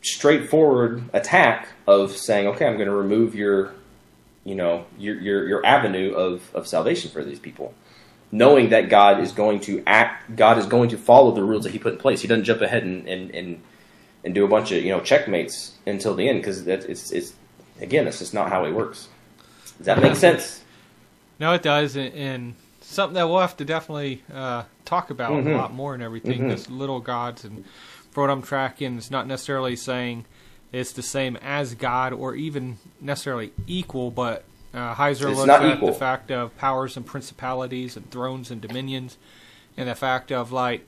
straightforward attack of saying, okay, I'm going to remove your, you know, your your your avenue of of salvation for these people, knowing that God is going to act, God is going to follow the rules that He put in place. He doesn't jump ahead and and and, and do a bunch of you know checkmates until the end because it's it's again, that's just not how He works. Does that make sense? No, it does, and something that we'll have to definitely uh, talk about mm-hmm. a lot more and everything. Mm-hmm. This little gods, and for what I'm tracking, it's not necessarily saying it's the same as God or even necessarily equal, but uh, Heiser it's looks at equal. the fact of powers and principalities and thrones and dominions, and the fact of like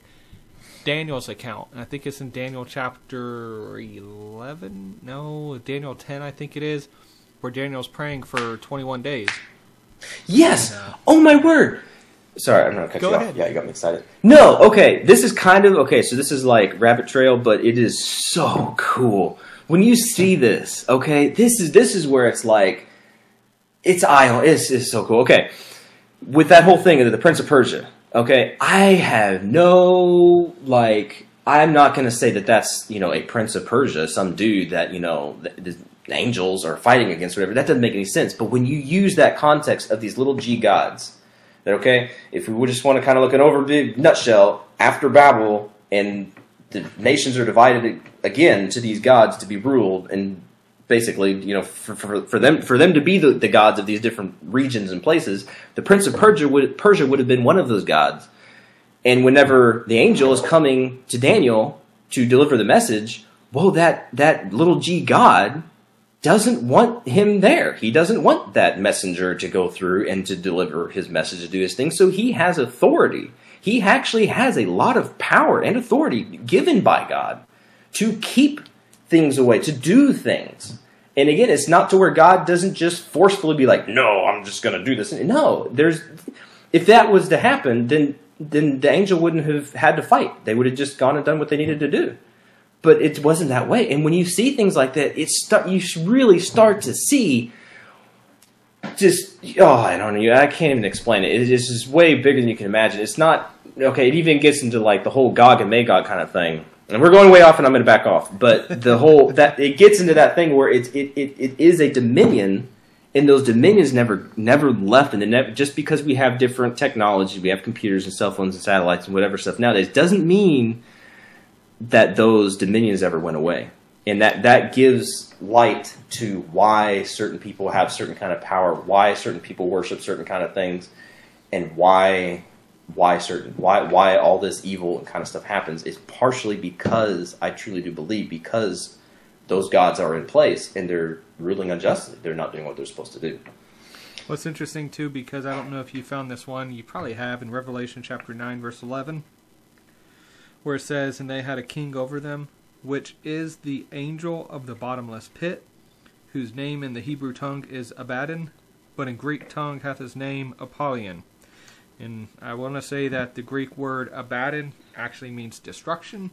Daniel's account. And I think it's in Daniel chapter 11. No, Daniel 10, I think it is, where Daniel's praying for 21 days. Yes. And, uh, oh my word. Sorry, I'm gonna cut Go you ahead. off. Yeah, you got me excited. No, okay. This is kind of okay. So this is like rabbit trail, but it is so cool when you see this. Okay, this is this is where it's like it's eye. It's, it's so cool. Okay, with that whole thing of the Prince of Persia. Okay, I have no like. I'm not going to say that that's you know a Prince of Persia, some dude that you know the angels are fighting against, whatever. That doesn't make any sense. But when you use that context of these little g gods that okay, if we just want to kind of look an over big nutshell, after Babel and the nations are divided again to these gods to be ruled and basically, you know, for, for, for, them for them to be the, the gods of these different regions and places, the prince of Persia would Persia would have been one of those gods. And whenever the angel is coming to Daniel to deliver the message, well, that that little g god doesn't want him there. He doesn't want that messenger to go through and to deliver his message to do his thing. So he has authority. He actually has a lot of power and authority given by God to keep things away, to do things. And again, it's not to where God doesn't just forcefully be like, "No, I'm just going to do this." No, there's if that was to happen, then then the angel wouldn't have had to fight. They would have just gone and done what they needed to do but it wasn't that way. And when you see things like that, it start you really start to see just oh I don't know I can't even explain it. It's just way bigger than you can imagine. It's not okay. It even gets into like the whole Gog and Magog kind of thing. And we're going way off, and I'm going to back off. But the whole that it gets into that thing where it's it, it, it is a dominion, and those dominions never never left, and never just because we have different technology, we have computers and cell phones and satellites and whatever stuff nowadays doesn't mean that those dominions ever went away. And that, that gives light to why certain people have certain kind of power, why certain people worship certain kind of things, and why why certain why why all this evil and kind of stuff happens is partially because I truly do believe because those gods are in place and they're ruling unjustly. They're not doing what they're supposed to do. What's interesting too, because I don't know if you found this one, you probably have in Revelation chapter nine, verse eleven where it says, And they had a king over them, which is the angel of the bottomless pit, whose name in the Hebrew tongue is Abaddon, but in Greek tongue hath his name Apollyon. And I want to say that the Greek word Abaddon actually means destruction,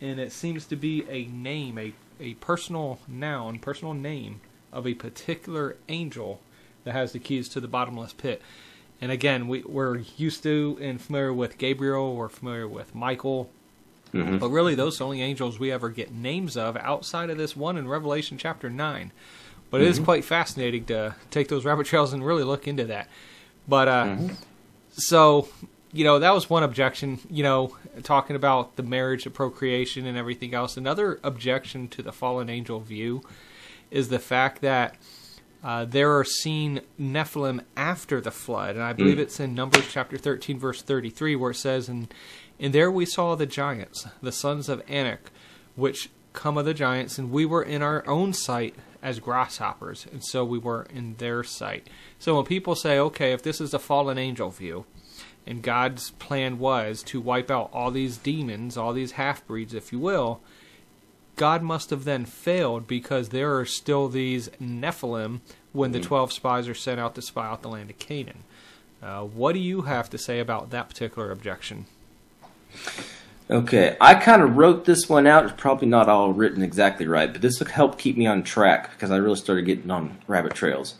and it seems to be a name, a, a personal noun, personal name of a particular angel that has the keys to the bottomless pit. And again, we, we're used to and familiar with Gabriel, we're familiar with Michael, Mhm. but really those are the only angels we ever get names of outside of this one in Revelation chapter 9. But it is quite fascinating to take those rabbit trails and really look into that. But uh, so you know that was one objection. You know, talking about the marriage, the procreation, and everything else. Another objection to the fallen angel view is the fact that uh, there are seen Nephilim after the flood, and I believe it's in Numbers chapter thirteen, verse thirty-three, where it says, "And and there we saw the giants, the sons of Anak, which come of the giants, and we were in our own sight as grasshoppers, and so we were in their sight." So when people say, "Okay, if this is a fallen angel view," and God's plan was to wipe out all these demons, all these half breeds, if you will, God must have then failed because there are still these Nephilim when the 12 spies are sent out to spy out the land of Canaan. Uh, what do you have to say about that particular objection? Okay, I kind of wrote this one out. It's probably not all written exactly right, but this will help keep me on track because I really started getting on rabbit trails.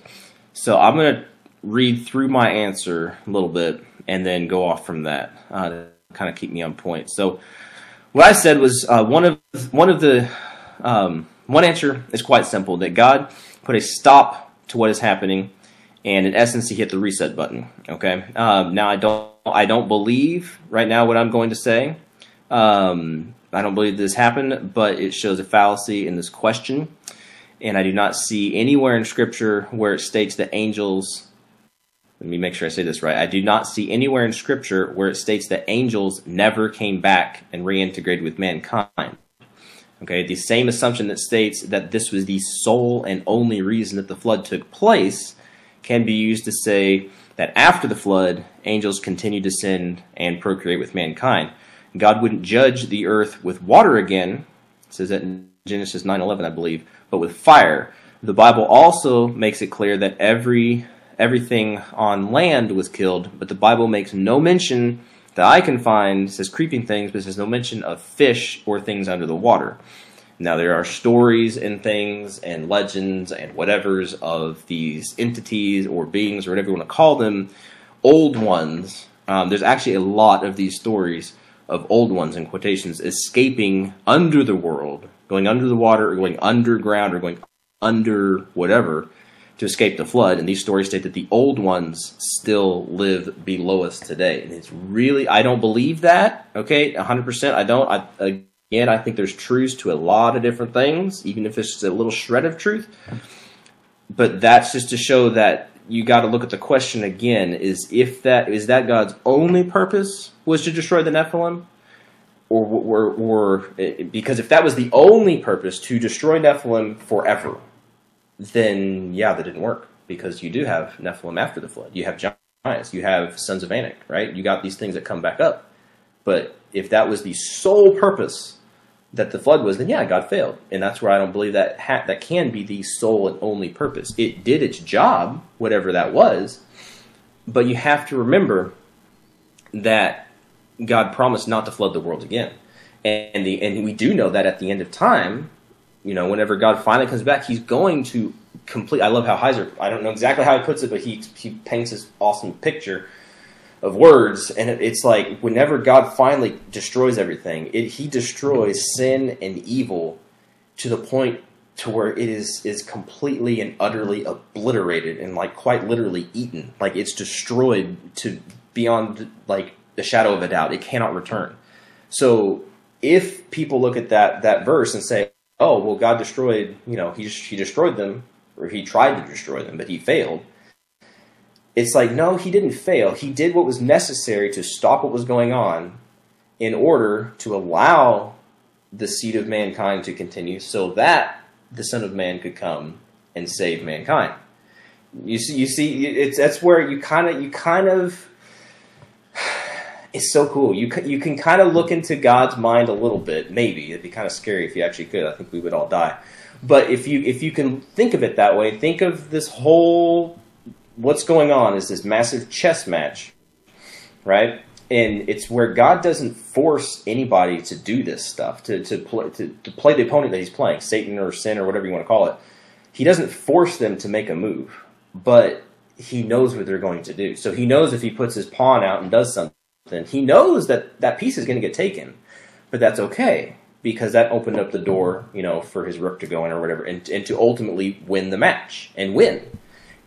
So I'm going to read through my answer a little bit and then go off from that uh, to kind of keep me on point. So what I said was uh, one of one of the um, one answer is quite simple that God put a stop to what is happening, and in essence, He hit the reset button. Okay. Um, now I don't I don't believe right now what I'm going to say. Um, I don't believe this happened, but it shows a fallacy in this question, and I do not see anywhere in Scripture where it states that angels. Let me make sure I say this right. I do not see anywhere in Scripture where it states that angels never came back and reintegrated with mankind. Okay, the same assumption that states that this was the sole and only reason that the flood took place can be used to say that after the flood, angels continued to sin and procreate with mankind. God wouldn't judge the earth with water again, says that in Genesis 9:11, I believe, but with fire. The Bible also makes it clear that every everything on land was killed, but the Bible makes no mention that I can find says creeping things, but says no mention of fish or things under the water. Now there are stories and things and legends and whatever's of these entities or beings or whatever you want to call them, old ones. Um, there's actually a lot of these stories of old ones in quotations escaping under the world, going under the water or going underground or going under whatever to escape the flood. And these stories state that the old ones still live below us today. And it's really, I don't believe that. Okay, 100%. I don't. I, again, I think there's truths to a lot of different things, even if it's just a little shred of truth. But that's just to show that you got to look at the question again: is if that is that God's only purpose was to destroy the Nephilim, or, or because if that was the only purpose to destroy Nephilim forever, then yeah, that didn't work because you do have Nephilim after the flood. You have giants, you have sons of Anak, right? You got these things that come back up. But if that was the sole purpose that the flood was, then yeah, God failed, and that's where I don't believe that ha- that can be the sole and only purpose. It did its job, whatever that was, but you have to remember that God promised not to flood the world again, and the and we do know that at the end of time, you know, whenever God finally comes back, He's going to complete. I love how Heiser. I don't know exactly how he puts it, but he he paints this awesome picture of words, and it, it's like whenever God finally destroys everything, it, He destroys sin and evil to the point to where it is is completely and utterly obliterated and like quite literally eaten. Like it's destroyed to beyond like the shadow of a doubt. It cannot return. So if people look at that that verse and say, "Oh, well, God destroyed," you know, he he destroyed them, or he tried to destroy them, but he failed. It's like, no, he didn't fail. He did what was necessary to stop what was going on in order to allow the seed of mankind to continue so that the Son of Man could come and save mankind. You see, you see, it's that's where you kind of, you kind of, it's so cool. You can, you can kind of look into God's mind a little bit. Maybe it'd be kind of scary if you actually could. I think we would all die. But if you if you can think of it that way, think of this whole what's going on is this massive chess match, right? And it's where God doesn't force anybody to do this stuff to to play to, to play the opponent that he's playing, Satan or sin or whatever you want to call it. He doesn't force them to make a move, but he knows what they're going to do. So he knows if he puts his pawn out and does something he knows that that piece is going to get taken, but that's okay because that opened up the door, you know, for his rook to go in or whatever, and, and to ultimately win the match and win.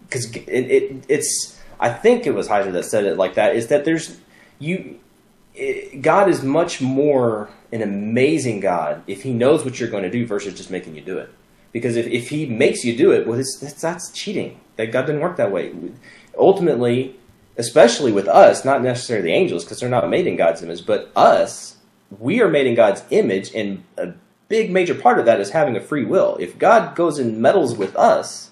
Because it, it, it's, I think it was Heiser that said it like that. Is that there's you, it, God is much more an amazing God if He knows what you're going to do versus just making you do it. Because if, if He makes you do it, well, that's, that's cheating. That God didn't work that way. Ultimately, especially with us, not necessarily the angels, because they're not made in God's image, but us, we are made in God's image, and a big major part of that is having a free will. If God goes and meddles with us,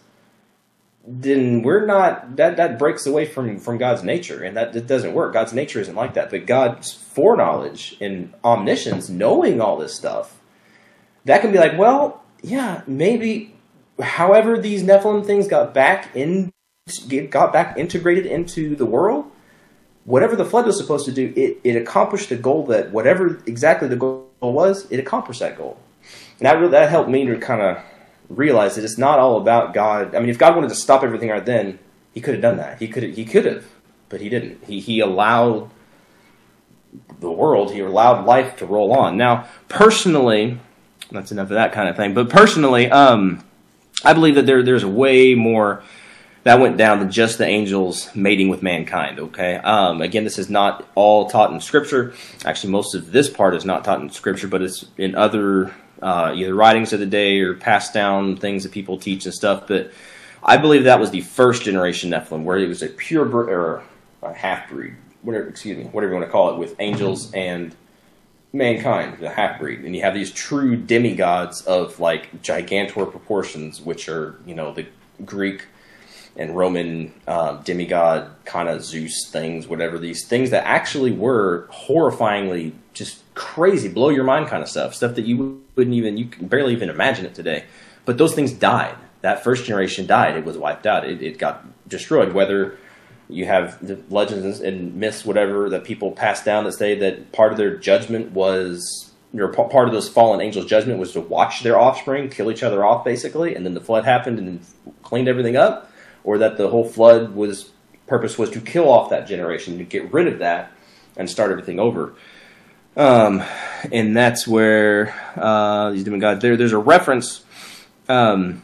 then we're not that that breaks away from from God's nature, and that, that doesn't work. God's nature isn't like that. But God's foreknowledge and omniscience, knowing all this stuff, that can be like, well, yeah, maybe. However, these Nephilim things got back in got back integrated into the world, whatever the flood was supposed to do, it, it accomplished the goal that whatever exactly the goal was, it accomplished that goal. And that really, that helped me to kind of realize that it's not all about God. I mean, if God wanted to stop everything right then, he could have done that. He could he could have, but he didn't. He he allowed the world. He allowed life to roll on. Now, personally, that's enough of that kind of thing. But personally, um, I believe that there there's way more that went down to just the angels mating with mankind. Okay. Um, again, this is not all taught in Scripture. Actually, most of this part is not taught in Scripture, but it's in other uh, either writings of the day or passed down things that people teach and stuff. But I believe that was the first generation Nephilim, where it was a pure bre- or a half breed, whatever. Excuse me, whatever you want to call it, with angels and mankind, the half breed, and you have these true demigods of like gigantor proportions, which are you know the Greek and Roman uh, demigod kind of Zeus things, whatever these things that actually were horrifyingly just crazy, blow your mind kind of stuff, stuff that you wouldn't even you can barely even imagine it today. But those things died. That first generation died. It was wiped out. It, it got destroyed. Whether you have the legends and myths, whatever that people pass down that say that part of their judgment was or part of those fallen angels' judgment was to watch their offspring kill each other off, basically, and then the flood happened and cleaned everything up or that the whole flood was purpose was to kill off that generation, to get rid of that, and start everything over. Um, and that's where uh, these demigods. There, there's a reference um,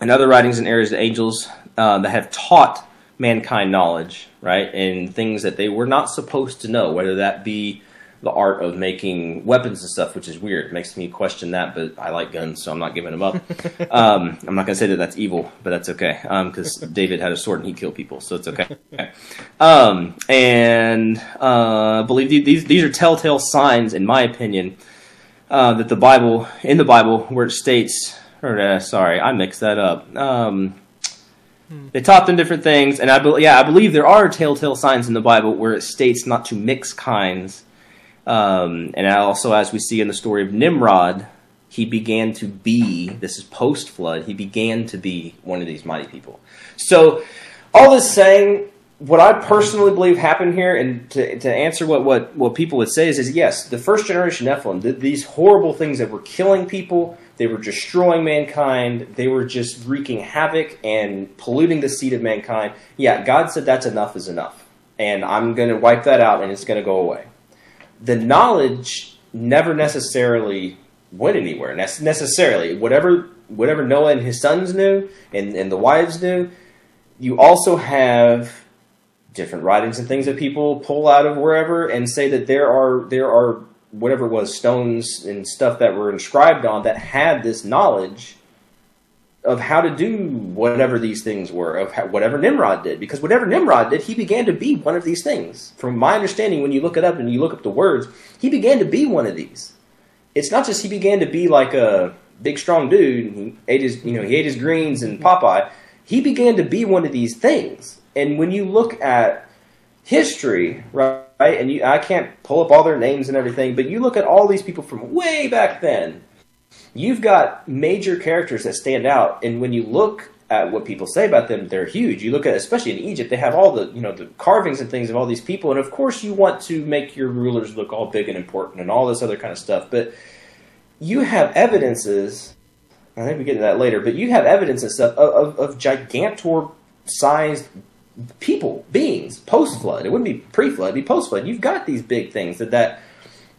in other writings and areas of angels uh, that have taught mankind knowledge, right, and things that they were not supposed to know, whether that be the art of making weapons and stuff, which is weird. It makes me question that, but I like guns, so I'm not giving them up. um, I'm not going to say that that's evil, but that's okay because um, David had a sword and he killed people, so it's okay. um, and uh, I believe these these are telltale signs, in my opinion, uh, that the Bible in the Bible where it states, or uh, sorry, I mixed that up. Um, they taught them different things, and I be- yeah, I believe there are telltale signs in the Bible where it states not to mix kinds um, and also, as we see in the story of Nimrod, he began to be, this is post flood, he began to be one of these mighty people. So, all this saying, what I personally believe happened here, and to, to answer what, what, what people would say is, is yes, the first generation Nephilim, the, these horrible things that were killing people, they were destroying mankind, they were just wreaking havoc and polluting the seed of mankind. Yeah, God said that's enough is enough. And I'm going to wipe that out and it's going to go away the knowledge never necessarily went anywhere. Necessarily, whatever whatever Noah and his sons knew and, and the wives knew, you also have different writings and things that people pull out of wherever and say that there are there are whatever was stones and stuff that were inscribed on that had this knowledge of how to do whatever these things were, of how, whatever Nimrod did. Because whatever Nimrod did, he began to be one of these things. From my understanding, when you look it up and you look up the words, he began to be one of these. It's not just he began to be like a big, strong dude. He ate his, you know, he ate his greens and Popeye. He began to be one of these things. And when you look at history, right, right? And you, I can't pull up all their names and everything, but you look at all these people from way back then. You've got major characters that stand out, and when you look at what people say about them, they're huge. You look at, especially in Egypt, they have all the you know the carvings and things of all these people, and of course you want to make your rulers look all big and important and all this other kind of stuff. But you have evidences. I think we get to that later, but you have evidence and stuff of, of, of gigantor sized people, beings, post flood. It wouldn't be pre flood, it'd be post flood. You've got these big things that that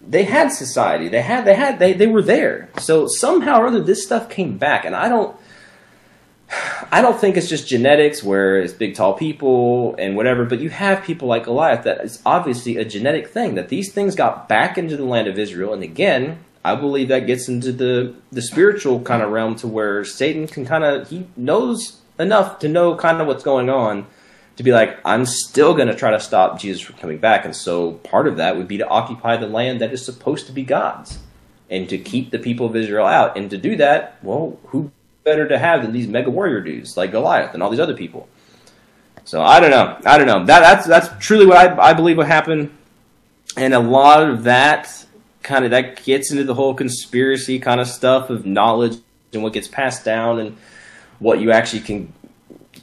they had society. They had they had they, they were there. So somehow or other this stuff came back and I don't I don't think it's just genetics where it's big tall people and whatever, but you have people like Goliath that is obviously a genetic thing that these things got back into the land of Israel and again I believe that gets into the the spiritual kind of realm to where Satan can kind of he knows enough to know kind of what's going on to be like, I'm still going to try to stop Jesus from coming back. And so part of that would be to occupy the land that is supposed to be God's and to keep the people of Israel out. And to do that, well, who better to have than these mega warrior dudes like Goliath and all these other people? So I don't know. I don't know. That, that's that's truly what I, I believe will happen. And a lot of that kind of that gets into the whole conspiracy kind of stuff of knowledge and what gets passed down and what you actually can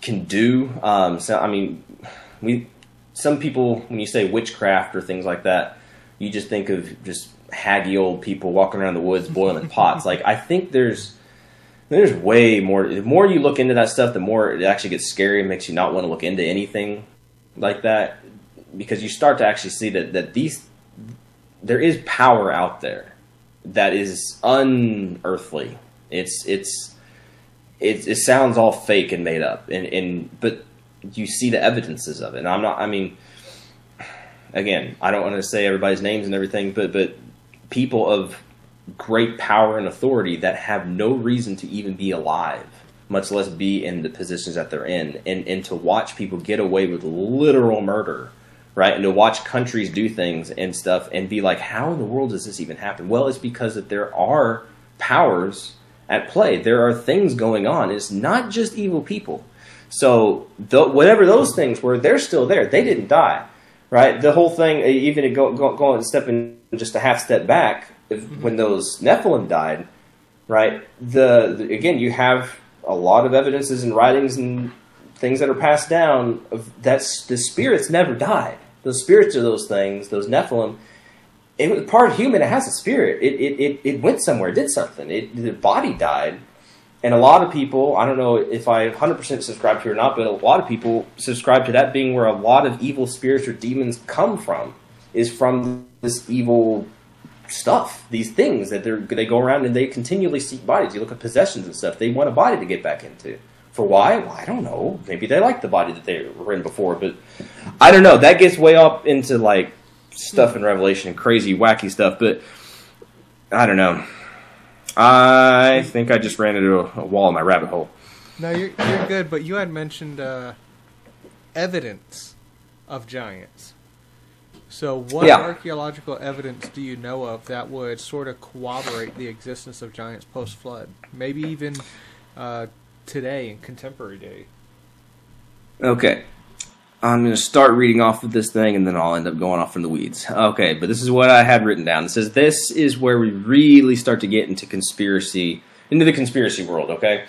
can do. Um, so I mean, we some people when you say witchcraft or things like that, you just think of just haggy old people walking around the woods boiling pots. Like I think there's there's way more. The more you look into that stuff, the more it actually gets scary and makes you not want to look into anything like that because you start to actually see that that these there is power out there that is unearthly. It's it's it, it sounds all fake and made up, and, and but you see the evidences of it. And I'm not. I mean, again, I don't want to say everybody's names and everything, but but people of great power and authority that have no reason to even be alive, much less be in the positions that they're in, and and to watch people get away with literal murder. Right, and to watch countries do things and stuff, and be like, "How in the world does this even happen?" Well, it's because that there are powers at play. There are things going on. It's not just evil people. So the, whatever those things were, they're still there. They didn't die, right? The whole thing, uh, even going go, go stepping just a half step back, if, mm-hmm. when those Nephilim died, right? The, the, again, you have a lot of evidences and writings and things that are passed down of that's the spirits never died. Those spirits are those things, those Nephilim, it was part human. It has a spirit. It it, it, it went somewhere, did something. It, the body died, and a lot of people. I don't know if I 100 percent subscribe to it or not, but a lot of people subscribe to that being where a lot of evil spirits or demons come from. Is from this evil stuff, these things that they go around and they continually seek bodies. You look at possessions and stuff; they want a body to get back into. For why? Well, I don't know. Maybe they like the body that they were in before, but I don't know. That gets way up into like stuff in Revelation, and crazy, wacky stuff. But I don't know. I think I just ran into a, a wall in my rabbit hole. No, you're you're good. But you had mentioned uh, evidence of giants. So, what Yeah. archaeological evidence do you know of that would sort of corroborate the existence of giants post flood? Maybe even uh, today in contemporary day. Okay. I'm going to start reading off of this thing and then I'll end up going off in the weeds. Okay, but this is what I had written down. It says this is where we really start to get into conspiracy, into the conspiracy world, okay?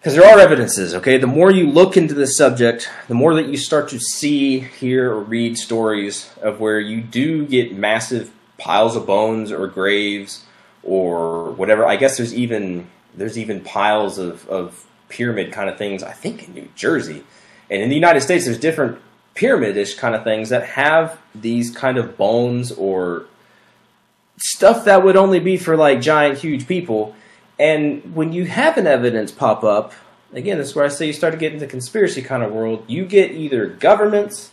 Because there are evidences, okay? The more you look into the subject, the more that you start to see, hear, or read stories of where you do get massive piles of bones or graves or whatever. I guess there's even there's even piles of, of pyramid kind of things, I think in New Jersey. And in the United States, there's different pyramid-ish kind of things that have these kind of bones or stuff that would only be for like giant, huge people. And when you have an evidence pop up, again, this is where I say you start to get into conspiracy kind of world. You get either governments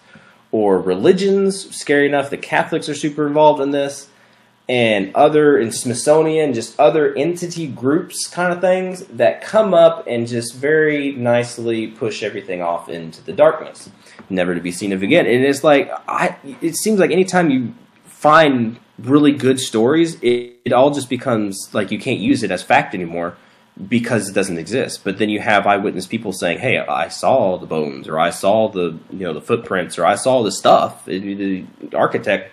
or religions. Scary enough, the Catholics are super involved in this, and other in Smithsonian, just other entity groups kind of things that come up and just very nicely push everything off into the darkness, never to be seen of again. And it's like I, it seems like anytime you find really good stories, it, it all just becomes like you can't use it as fact anymore because it doesn't exist. But then you have eyewitness people saying, "Hey, I saw the bones, or I saw the you know the footprints, or I saw the stuff, the architect."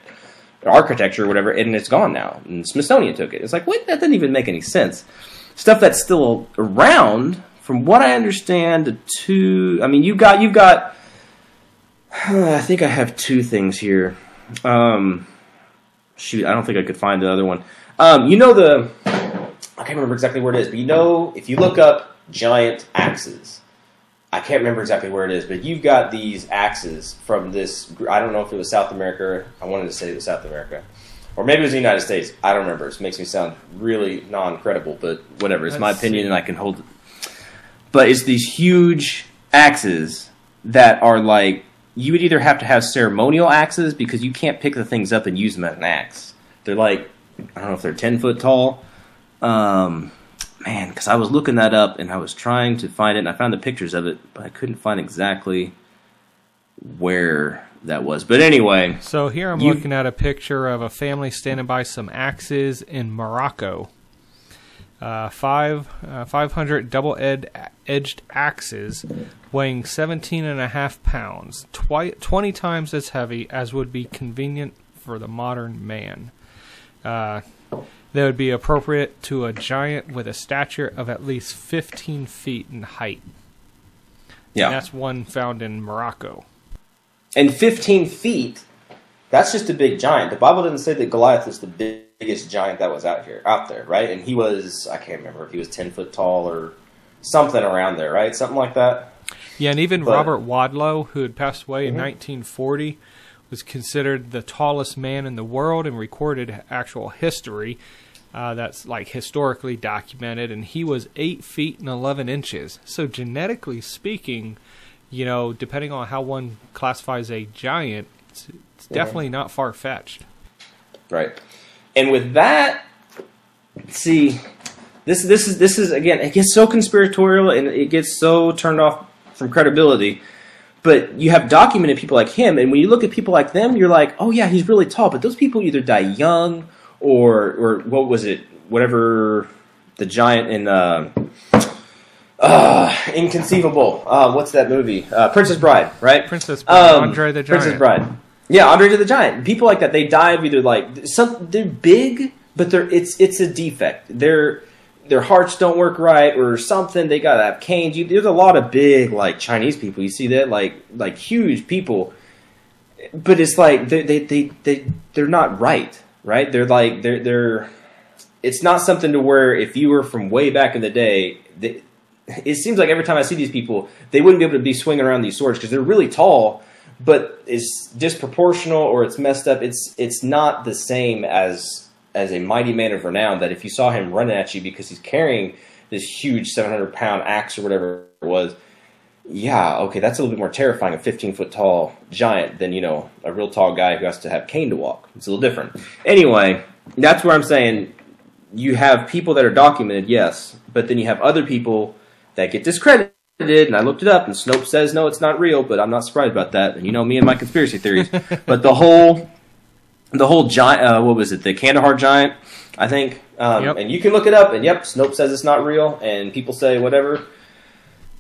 Architecture, or whatever, and it's gone now. And Smithsonian took it. It's like, what? That doesn't even make any sense. Stuff that's still around, from what I understand, the two. I mean, you've got you've got. I think I have two things here. Um, shoot, I don't think I could find the other one. Um, you know the I can't remember exactly where it is, but you know if you look up giant axes, I can't remember exactly where it is, but you've got these axes from this. I don't know if it was South America. I wanted to say it was South America, or maybe it was the United States. I don't remember. It makes me sound really non-credible, but whatever. It's my Let's opinion, see. and I can hold it. But it's these huge axes that are like you would either have to have ceremonial axes because you can't pick the things up and use them as an axe. They're like I don't know if they're ten foot tall. Um, man, because I was looking that up and I was trying to find it, and I found the pictures of it, but I couldn't find exactly where that was. But anyway, So here I'm You- looking at a picture of a family standing by some axes in Morocco. Uh, five, uh, 500 double ed- edged axes weighing 17 and a half pounds, twi- 20 times as heavy as would be convenient for the modern man. Uh, they would be appropriate to a giant with a stature of at least 15 feet in height. yeah, And that's one found in Morocco. and 15 feet. That's just a big giant. The Bible didn't say that Goliath was the biggest giant that was out here, out there, right? And he was, I can't remember if he was 10 foot tall or something around there, right? Something like that. Yeah, and even But- Robert Wadlow, who had passed away Mm-hmm. in 1940, was considered the tallest man in the world and recorded actual history uh, that's like historically documented. And he was eight feet and 11 inches. So genetically speaking, you know, depending on how one classifies a giant, it's, it's Mm-hmm. definitely not far fetched. Right. And with that, see, this this is this is again, it gets so conspiratorial and it gets so turned off from credibility. But you have documented people like him, and when you look at people like them, you're like, oh yeah, he's really tall. But those people either die young, or or what was it? Whatever the giant in uh, uh, Inconceivable. Uh, what's that movie? Uh, Princess Bride, right? Princess Bride, Um, Andre the Giant. Princess Bride. Yeah, Andre the Giant. People like that, they die of either like some. They're big, but they're it's it's a defect. Their their hearts don't work right or something. They gotta have canes. You, there's a lot of big like Chinese people. You see that like like huge people, but it's like they they they, they they're not right. Right? They're like they're they're. It's not something to where if you were from way back in the day, they, it seems like every time I see these people, they wouldn't be able to be swinging around these swords because they're really tall, but it's disproportional or it's messed up. It's it's not the same as as a mighty man of renown. That if you saw him running at you because he's carrying this huge seven hundred pound axe or whatever it was, yeah, okay, that's a little bit more terrifying. A fifteen foot tall giant than you know a real tall guy who has to have cane to walk. It's a little different. Anyway, that's where I'm saying you have people that are documented, yes, but then you have other people that get discredited. And I looked it up, and Snopes says no, it's not real. But I'm not surprised about that. And you know me and my conspiracy theories. but the whole, the whole giant, uh, what was it? The Kandahar giant, I think. Um, Yep. And you can look it up, and yep, Snopes says it's not real, and people say whatever.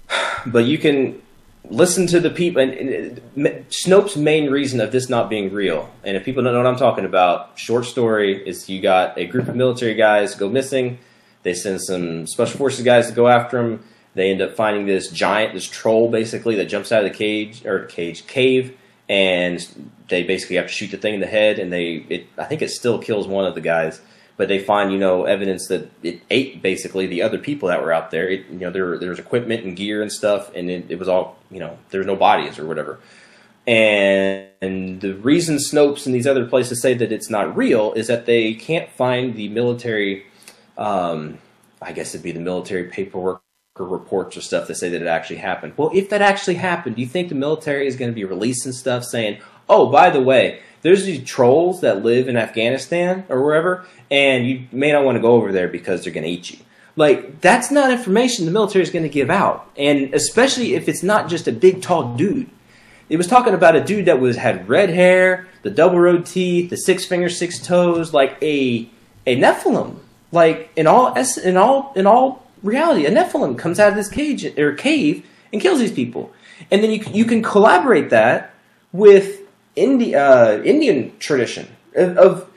But you can listen to the people. And, and uh, Snopes' main reason of this not being real, and if people don't know what I'm talking about, short story is you got a group of military guys go missing. They send some special forces guys to go after them. They end up finding this giant, this troll, basically that jumps out of the cage or cage cave, and they basically have to shoot the thing in the head. And they, it, I think it still kills one of the guys, but they find you know evidence that it ate basically the other people that were out there. It, you know there there was equipment and gear and stuff, and it, it was all you know there's no bodies or whatever. And, and the reason Snopes and these other places say that it's not real is that they can't find the military, um, I guess it'd be the military paperwork or reports or stuff that say that it actually happened. Well, if that actually happened, do you think the military is going to be releasing stuff saying, oh, by the way, there's these trolls that live in Afghanistan or wherever, and you may not want to go over there because they're going to eat you. Like, that's not information the military is going to give out. And especially if it's not just a big, tall dude. It was talking about a dude that was had red hair, the double row teeth, the six fingers, six toes, like a a Nephilim, like in all in all in all reality. A Nephilim comes out of this cage or cave and kills these people, and then you you can collaborate that with Indi- uh, Indian tradition of, of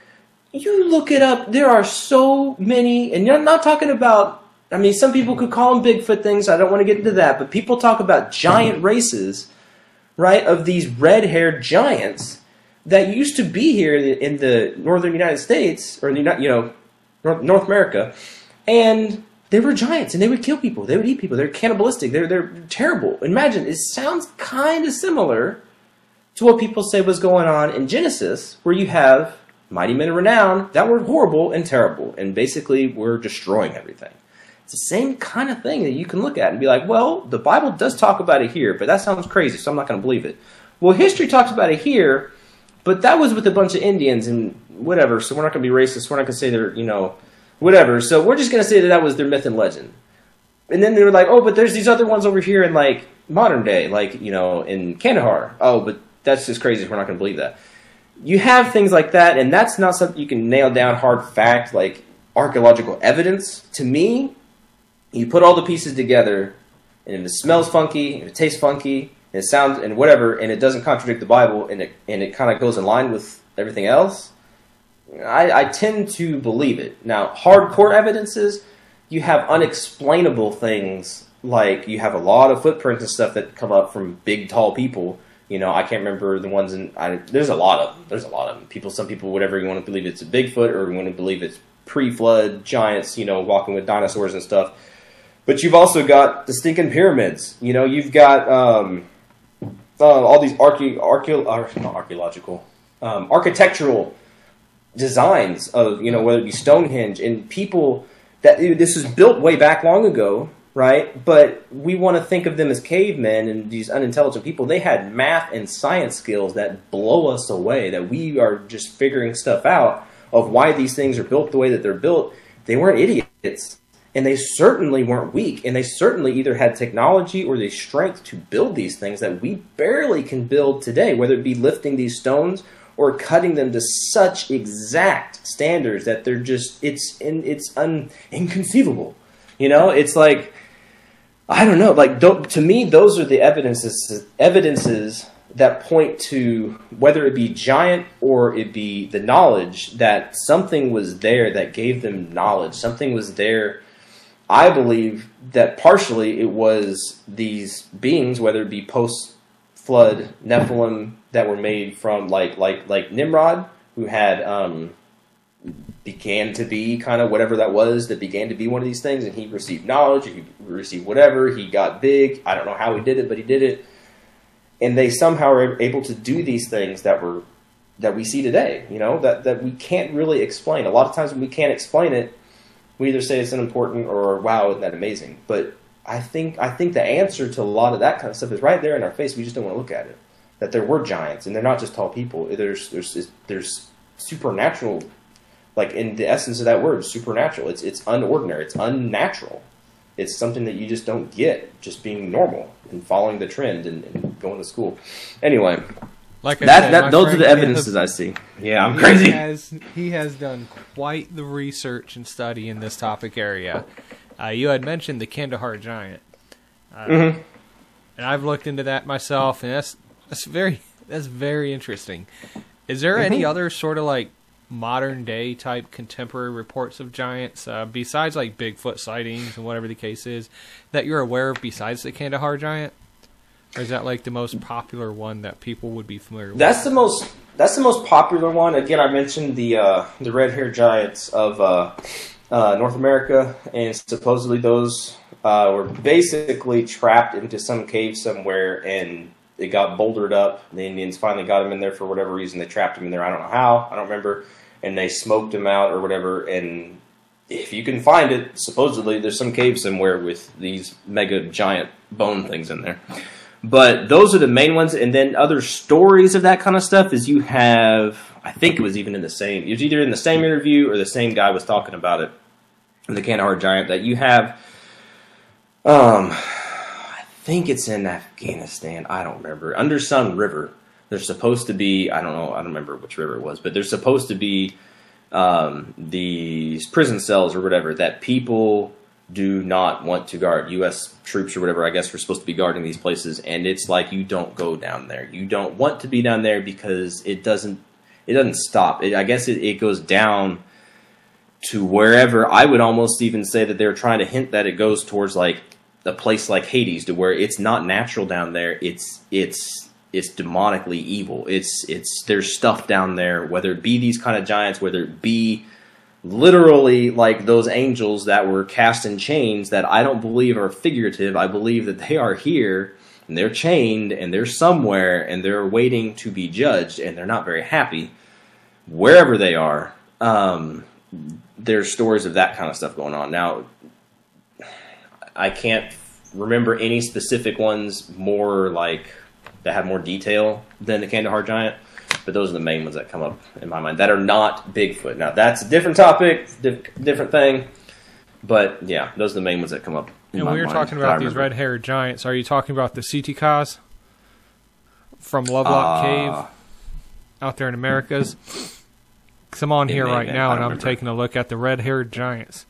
you look it up. There are so many, and you're not talking about. I mean, some people could call them Bigfoot things. I don't want to get into that, but people talk about giant races, right? Of these red-haired giants that used to be here in the northern United States, or in the, you know, North America, and they were giants, and they would kill people. They would eat people. They're cannibalistic. They're they're terrible. Imagine it sounds kind of similar to what people say was going on in Genesis, where you have mighty men of renown that were horrible and terrible, and basically were destroying everything. It's the same kind of thing that you can look at and be like, well, the Bible does talk about it here, but that sounds crazy, so I'm not going to believe it. Well, history talks about it here, but that was with a bunch of Indians and whatever, so we're not going to be racist. We're not going to say they're, you know, whatever. So we're just to say that that was their myth and legend. And then they were like, oh, but there's these other ones over here in like modern day, like, you know, in Kandahar. Oh, but that's just crazy. We're not to believe that you have things like that, and that's not something you can nail down hard fact like archaeological evidence. To me, you put all the pieces together, and if it smells funky, if it tastes funky, and it sounds and whatever, and it doesn't contradict the Bible, and it and it kind of goes in line with everything else, I, I tend to believe it. Now, hardcore evidences, you have unexplainable things like you have a lot of footprints and stuff that come up from big, tall people you know, I can't remember the ones in. I, there's a lot of them. There's a lot of them. People, some people, whatever you want to believe it's a Bigfoot or you want to believe it's pre-flood giants, you know, walking with dinosaurs and stuff. But you've also got the stinking pyramids. You know, you've got um, uh, all these archae, archae, not archaeological, um, architectural designs of you know whether it be Stonehenge and people that this was built way back long ago right? But we want to think of them as cavemen and these unintelligent people. They had math and science skills that blow us away, that we are just figuring stuff out of why these things are built the way that they're built. They weren't idiots. And they certainly weren't weak. And they certainly either had technology or the strength to build these things that we barely can build today, whether it be lifting these stones or cutting them to such exact standards that they're just it's in, it's un, inconceivable. You know, it's like I don't know. Like to me, those are the evidences evidences that point to whether it be giant or it be the knowledge that something was there that gave them knowledge. Something was there. I believe that partially it was these beings, whether it be post flood Nephilim that were made from like like like Nimrod, who had um, began to be kind of whatever that was that began to be one of these things and he received knowledge he received whatever he got big. I don't know how he did it but he did it. And they somehow are able to do these things that were that we see today you know that that we can't really explain. A lot of times when we can't explain it we either say it's unimportant or wow isn't that amazing? But i think i think the answer to a lot of that kind of stuff is right there in our face. We just don't want to look at it that there were giants and they're not just tall people there's there's there's supernatural like in the essence of that word, supernatural. It's it's unordinary. It's unnatural. It's something that you just don't get just being normal and following the trend and, and going to school. Anyway, like I that, said, that those are the evidences I see. Yeah, I'm crazy. He has, he has done quite the research and study in this topic area. Uh, you had mentioned the Kandahar giant, uh, mm-hmm. and I've looked into that myself, and that's that's very that's very interesting. Is there mm-hmm. any other sort of like modern day type contemporary reports of giants, uh, besides like Bigfoot sightings and whatever the case is, that you're aware of besides the Kandahar giant? Or is that like the most popular one that people would be familiar with? That's the most. That's the most popular one. Again, I mentioned the uh, the red haired giants of uh, uh, North America, and supposedly those uh, were basically trapped into some cave somewhere, and it got bouldered up. The Indians finally got them in there for whatever reason. They trapped them in there. I don't know how. I don't remember and they smoked him out or whatever. And if you can find it, supposedly there's some cave somewhere with these mega giant bone things in there. But those are the main ones. And then other stories of that kind of stuff is you have, I think it was even in the same, it was either in the same interview or the same guy was talking about it, the Kandahar giant, that you have, um, think it's in Afghanistan. I don't remember. Under some river there's supposed to be I don't know I don't remember which river it was, but there's supposed to be um, these prison cells or whatever that people do not want to guard. U.S. troops or whatever, I guess, are supposed to be guarding these places, and it's like you don't go down there. You don't want to be down there because it doesn't it doesn't stop. It, I guess it, it goes down to wherever. I would almost even say that they're trying to hint that it goes towards like a place like Hades, to where it's not natural down there. It's it's it's demonically evil. It's it's there's stuff down there, whether it be these kind of giants, whether it be literally like those angels that were cast in chains that I don't believe are figurative. I believe that they are here and they're chained and they're somewhere and they're waiting to be judged and they're not very happy wherever they are. Um, there's stories of that kind of stuff going on. Now, I can't remember any specific ones more like that have more detail than the Kandahar Giant but those are the main ones that come up in my mind that are not Bigfoot. Now that's a different topic, diff- different thing, but yeah, those are the main ones that come up. and we were talking about these red-haired giants. Are you talking about the Si-Te-Cahs from Lovelock uh, Cave out there in Americas? Because I'm on here right now and I'm taking a look at the red-haired giants,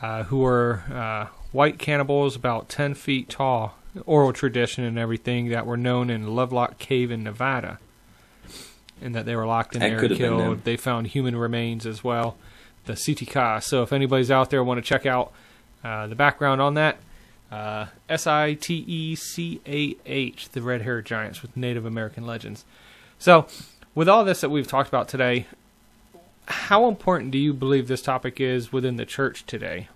uh, who are uh, white cannibals about 10 feet tall, oral tradition and everything that were known in Lovelock Cave in Nevada and that they were locked in that there and killed. They found human remains as well, the Si-Te-Cah. So if anybody's out there want to check out uh, the background on that, uh, S I T E C A H, the red haired giants with Native American legends. So, with all this that we've talked about today, how important do you believe this topic is within the church today?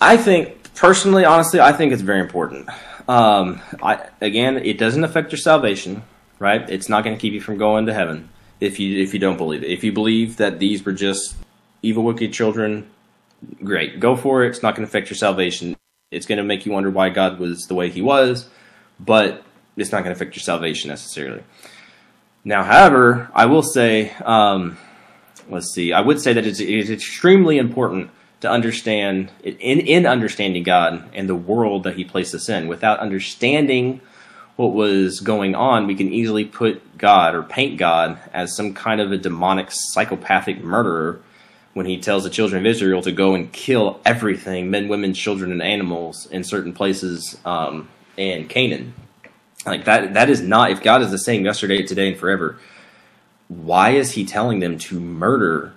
I think, personally, honestly, I think it's very important. Um, I, again, it doesn't affect your salvation right? It's not going to keep you from going to heaven if you if you don't believe it. If you believe that these were just evil, wicked children, great, go for it. It's not going to affect your salvation. It's going to make you wonder why God was the way He was, but it's not going to affect your salvation necessarily. Now, however, I will say, um, let's see, I would say that it's, it's extremely important to understand in in understanding God and the world that He placed us in. Without understanding what was going on, we can easily put God or paint God as some kind of a demonic psychopathic murderer when he tells the children of Israel to go and kill everything men, women, children, and animals in certain places um, in Canaan. Like that, that is not, if God is the same yesterday, today, and forever, why is he telling them to murder,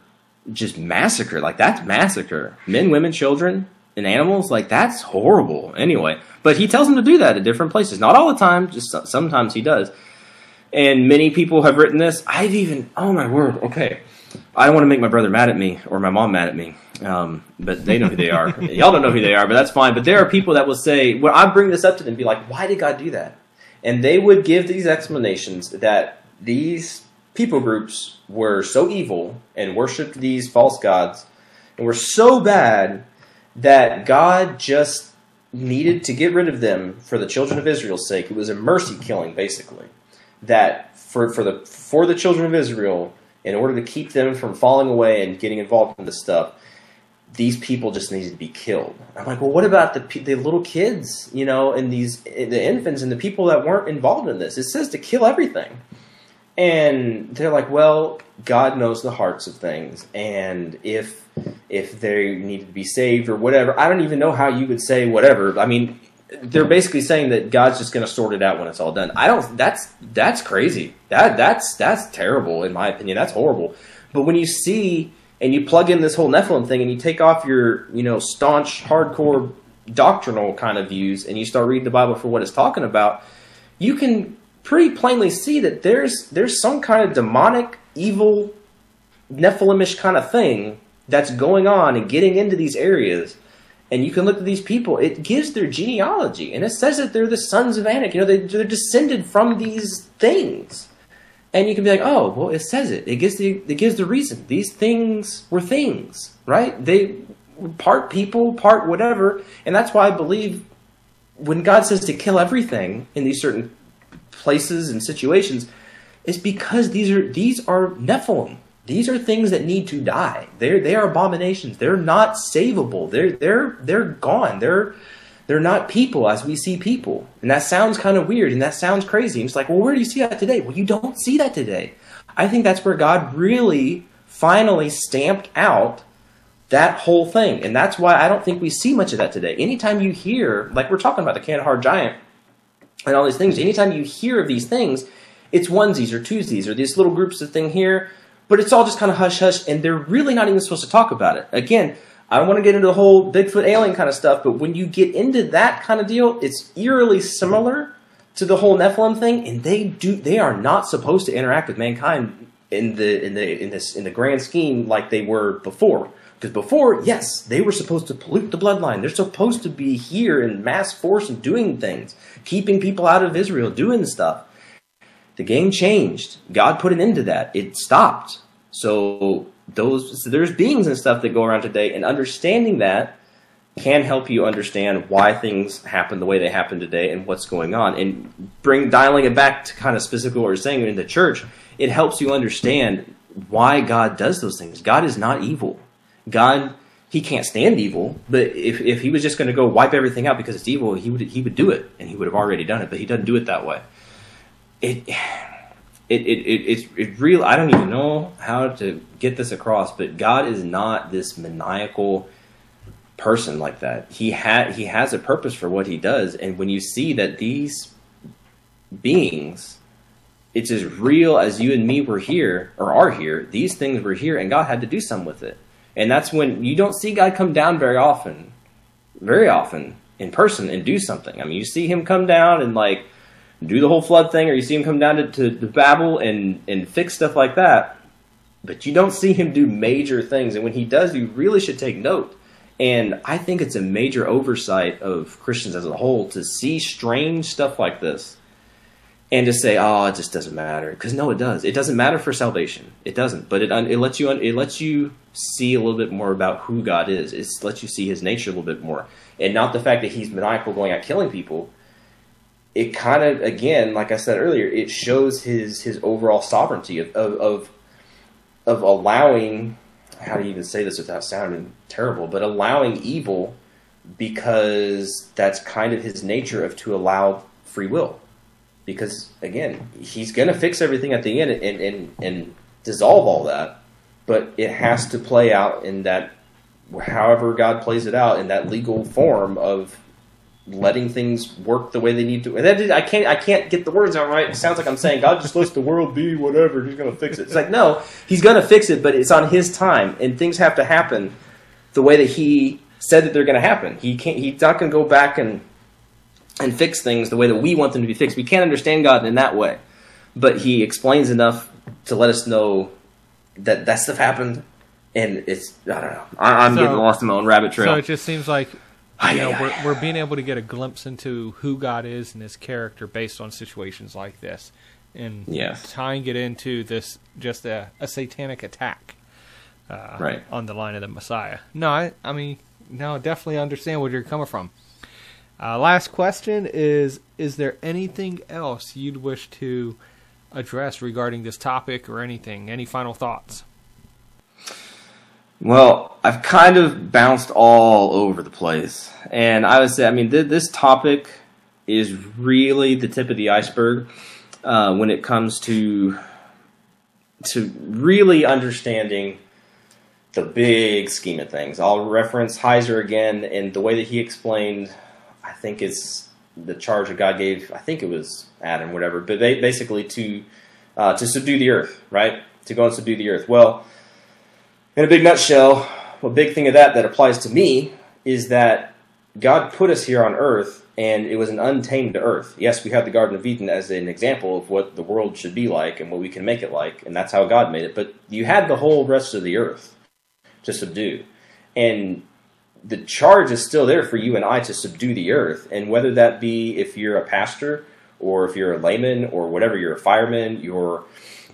just massacre? Like that's massacre. Men, women, children, and animals? Like that's horrible. Anyway, but he tells them to do that at different places. Not all the time, just sometimes he does. And many people have written this. I've even, oh my word, okay. I don't want to make my brother mad at me or my mom mad at me, um, but they know who they are. Y'all don't know who they are, but that's fine. But there are people that will say, when I bring this up to them, be like, why did God do that? And they would give these explanations that these people groups were so evil and worshiped these false gods and were so bad that God just needed to get rid of them for the children of Israel's sake. It was a mercy killing, basically. That for, for the for the children of Israel, in order to keep them from falling away and getting involved in this stuff, these people just needed to be killed. I'm like, well, what about the the little kids, you know, and these the infants and the people that weren't involved in this? It says to kill everything. And they're like, well, God knows the hearts of things, and if if they needed to be saved or whatever, I don't even know how you would say whatever. I mean, they're basically saying that God's just going to sort it out when it's all done. I don't. That's that's crazy. That that's that's terrible in my opinion. That's horrible. But when you see and you plug in this whole Nephilim thing and you take off your you know staunch hardcore doctrinal kind of views and you start reading the Bible for what it's talking about, you can pretty plainly see that there's there's some kind of demonic, evil, Nephilimish kind of thing that's going on and getting into these areas. And you can look at these people; it gives their genealogy, and it says that they're the sons of Anak. You know, they, they're descended from these things. And you can be like, oh, well, it says it. It gives the it gives the reason. These things were things, right? They were part people, part whatever, and that's why I believe when God says to kill everything in these certain places and situations is because these are these are Nephilim. These are things that need to die. They're they are abominations. They're not savable. They're they're they're gone. They're they're not people as we see people. And that sounds kind of weird and that sounds crazy. And it's like, well, where do you see that today? Well, you don't see that today. I think that's where God really finally stamped out that whole thing. And that's why I don't think we see much of that today. Anytime you hear, like we're talking about the Kandahar Giant and all these things, anytime you hear of these things, it's onesies or twosies or these little groups of thing here, but it's all just kind of hush hush, and they're really not even supposed to talk about it. Again, I don't want to get into the whole Bigfoot alien kind of stuff, but when you get into that kind of deal, it's eerily similar to the whole Nephilim thing, and they do they are not supposed to interact with mankind in the in the in this in the grand scheme like they were before. Because before, yes, they were supposed to pollute the bloodline. They're supposed to be here in mass force and doing things, keeping people out of Israel, doing stuff. The game changed. God put an end to that. It stopped. So those so there's beings and stuff that go around today, and understanding that can help you understand why things happen the way they happen today and what's going on. And bring dialing it back to kind of specifically what we're saying in the church, it helps you understand why God does those things. God is not evil. God he can't stand evil, but if, if he was just going to go wipe everything out because it's evil, he would he would do it, and he would have already done it. But he doesn't do it that way. It it, it, it it's it real. I don't even know how to get this across, but God is not this maniacal person like that. He had he has a purpose for what he does, and when you see that these beings, it's as real as you and me were here or are here. These things were here, and God had to do something with it, and that's when you don't see God come down very often, very often in person and do something. I mean, you see Him come down and like do the whole flood thing, or you see him come down to, to, to Babel and, and fix stuff like that. But you don't see him do major things. And when he does, you really should take note. And I think it's a major oversight of Christians as a whole to see strange stuff like this and to say, "Oh, it just doesn't matter." Because no, it does. It doesn't matter for salvation. It doesn't. But it it lets you it lets you see a little bit more about who God is. It lets you see His nature a little bit more, and not the fact that He's maniacal going out killing people, it kind of again, like I said earlier, it shows his his overall sovereignty of of of, of allowing how do you even say this without sounding terrible, but allowing evil because that's kind of his nature of to allow free will. Because again, he's going to fix everything at the end and, and, and dissolve all that, but it has to play out in that, however God plays it out in that legal form of letting things work the way they need to. And that is, I can't I can't get the words out right. It sounds like I'm saying God just lets the world be whatever. He's going to fix it. It's like no, He's going to fix it, but it's on His time, and things have to happen the way that He said that they're going to happen. He can't. He's not going to go back and and fix things the way that we want them to be fixed. We can't understand God in that way, but He explains enough to let us know that that stuff happened. And it's I don't know. I, am so, getting lost in my own rabbit trail. So it just seems like you know, we're, we're being able to get a glimpse into who God is and His character based on situations like this, and yes. tying it into this just a, a satanic attack, uh, right on the line of the Messiah. No, I, I mean, no, definitely understand where you're coming from. Uh, last question is: Is there anything else you'd wish to address regarding this topic or anything? Any final thoughts? Well, I've kind of bounced all over the place. And I would say, I mean, th- this topic is really the tip of the iceberg uh, when it comes to to really understanding the big scheme of things. I'll reference Heiser again, and the way that he explained, I think it's the charge that God gave. I think it was Adam, whatever, but they, basically to uh, to subdue the earth, right? To go and subdue the earth. Well, in a big nutshell, a big thing of that that applies to me is that God put us here on earth and it was an untamed earth. Yes, we have the Garden of Eden as an example of what the world should be like and what we can make it like, and that's how God made it. But you had the whole rest of the earth to subdue. And the charge is still there for you and I to subdue the earth. And whether that be if you're a pastor or if you're a layman or whatever, you're a fireman, you're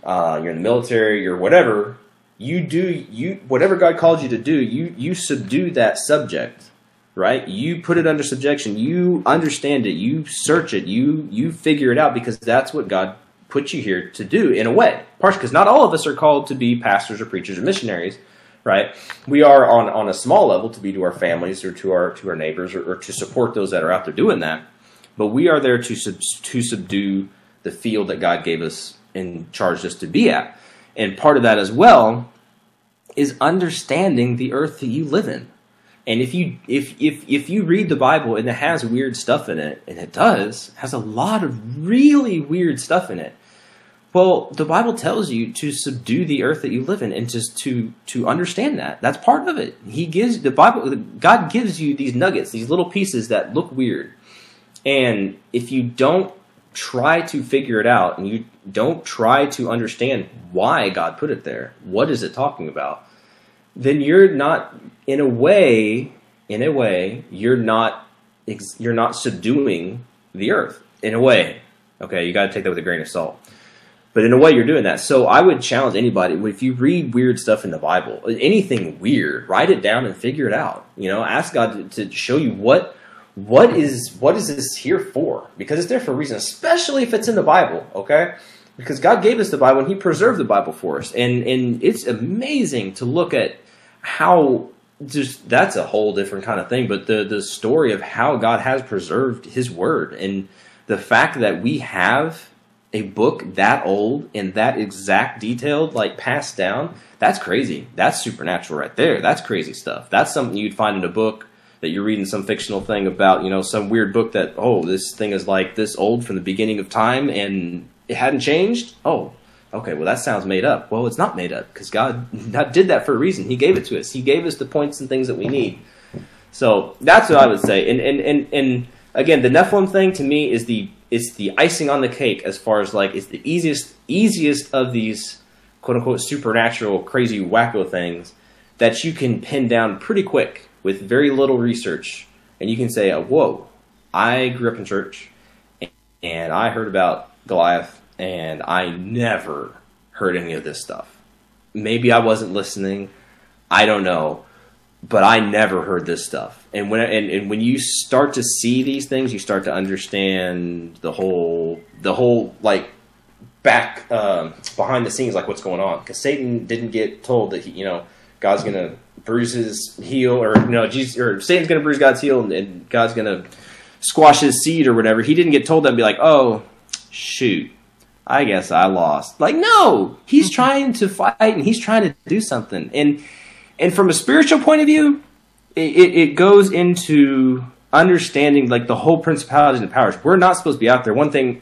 uh, you're in the military, you're whatever, you do you whatever God called you to do, you you subdue that subject, right? You put it under subjection. You understand it. You search it. You you figure it out because that's what God put you here to do in a way. Partially because not all of us are called to be pastors or preachers or missionaries, right? We are on on a small level to be to our families or to our to our neighbors or, or to support those that are out there doing that. But we are there to sub, to subdue the field that God gave us and charged us to be at. And part of that as well is understanding the earth that you live in. And if you if if if you read the Bible and it has weird stuff in it, and it does, has a lot of really weird stuff in it. Well, the Bible tells you to subdue the earth that you live in and just to to understand that. That's part of it. He gives the Bible God gives you these nuggets, these little pieces that look weird. And if you don't try to figure it out and you don't try to understand why God put it there, what is it talking about? Then you're not in a way, in a way, you're not you're not subduing the earth in a way. Okay, you got to take that with a grain of salt. But in a way, you're doing that. So I would challenge anybody if you read weird stuff in the Bible, anything weird, write it down and figure it out. You know, ask God to, to show you what what is what is this here for? Because it's there for a reason, especially if it's in the Bible. Okay, because God gave us the Bible and He preserved the Bible for us, and and it's amazing to look at how just that's a whole different kind of thing. But the the story of how God has preserved His Word and the fact that we have a book that old and that exact detailed, like passed down, that's crazy. That's supernatural right there. That's crazy stuff. That's something you'd find in a book that you're reading some fictional thing about, you know, some weird book that, oh, this thing is like this old from the beginning of time and it hadn't changed. Oh, okay, well, that sounds made up. Well, it's not made up because God, did that for a reason. He gave it to us, He gave us the points and things that we need. So that's what I would say. And, and, and, and again, the Nephilim thing to me is the it's the icing on the cake as far as like it's the easiest easiest of these quote unquote supernatural crazy wacko things that you can pin down pretty quick with very little research. And you can say uh, whoa i grew up in church and i heard about goliath and i never heard any of this stuff. Maybe i wasn't listening. I don't know but I never heard this stuff. And when and, and when you start to see these things, you start to understand the whole the whole like back um, behind the scenes, like what's going on. Because Satan didn't get told that he, you know God's gonna bruise his heel, or you know Jesus or Satan's gonna bruise God's heel, and, and God's gonna squash his seed or whatever. He didn't get told that and be like, oh shoot. I guess I lost. Like, no, he's trying to fight and he's trying to do something. And and from a spiritual point of view, it, it goes into understanding like the whole principalities and powers. We're not supposed to be out there. One thing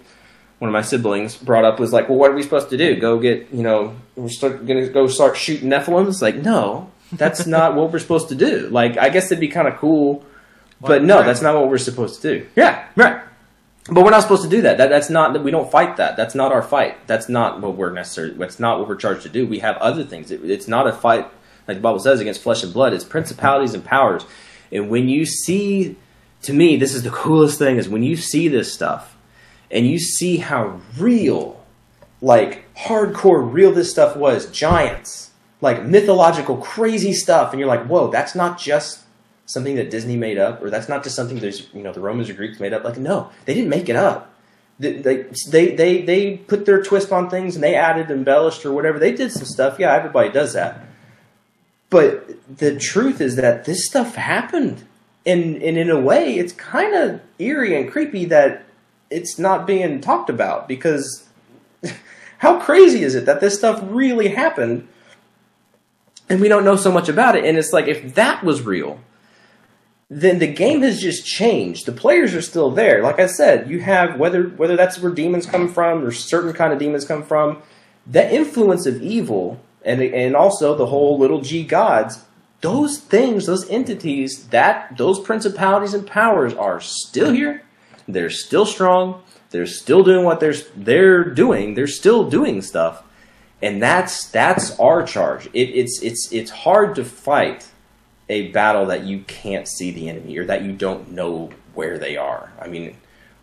one of my siblings brought up was like, well, what are we supposed to do? Go get, you know, we're start, gonna go start shooting Nephilim? It's Like, no, that's not what we're supposed to do. Like, I guess it'd be kind of cool, but no, that's not what we're supposed to do. Yeah, right. But we're not supposed to do that. that. That's not that we don't fight that. That's not our fight. That's not what we're necessarily. That's not what we're charged to do. We have other things. It, it's not a fight like the Bible says, against flesh and blood. It's principalities and powers. And when you see, to me, this is the coolest thing is when you see this stuff and you see how real, like hardcore real this stuff was, giants, like mythological, crazy stuff, and you're like, whoa, that's not just something that Disney made up, or that's not just something there's you know the Romans or Greeks made up. Like, no, they didn't make it up. They, they they they put their twist on things and they added embellished or whatever. They did some stuff. Yeah, everybody does that. But the truth is that this stuff happened. And, and in a way, it's kind of eerie and creepy that it's not being talked about because how crazy is it that this stuff really happened and we don't know so much about it? And it's like, if that was real, then the game has just changed. The players are still there. Like I said, you have whether whether that's where demons come from or certain kind of demons come from, that influence of evil and and also the whole little g gods those things those entities that those principalities and powers are still here. They're still strong. They're still doing what they're they're doing. They're still doing stuff. And that's that's our charge. It, it's it's it's hard to fight a battle that you can't see the enemy or that you don't know where they are. I mean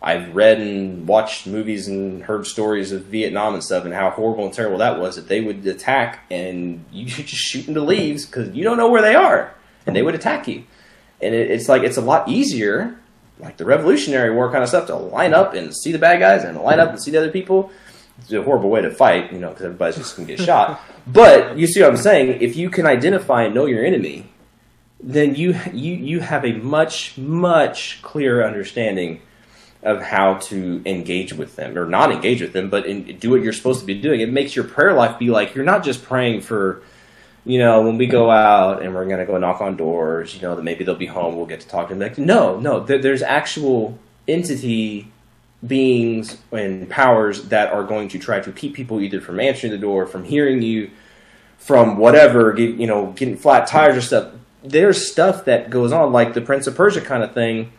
I've read and watched movies and heard stories of Vietnam and stuff and how horrible and terrible that was. That they would attack and you just shoot into leaves because you don't know where they are, and they would attack you. And it, it's like it's a lot easier, like the Revolutionary War kind of stuff, to line up and see the bad guys and line up and see the other people. It's a horrible way to fight, you know, because everybody's just going to get shot. But you see what I'm saying? If you can identify and know your enemy, then you you you have a much much clearer understanding of how to engage with them or not engage with them, but in, do what you're supposed to be doing. It makes your prayer life be like you're not just praying for, you know, when we go out and we're going to go knock on doors, you know, that maybe they'll be home, we'll get to talk to them. Like, no, no, there, there's actual entity beings and powers that are going to try to keep people either from answering the door, from hearing you, from whatever, get, you know, getting flat tires or stuff. There's stuff that goes on, like the Prince of Persia kind of thing,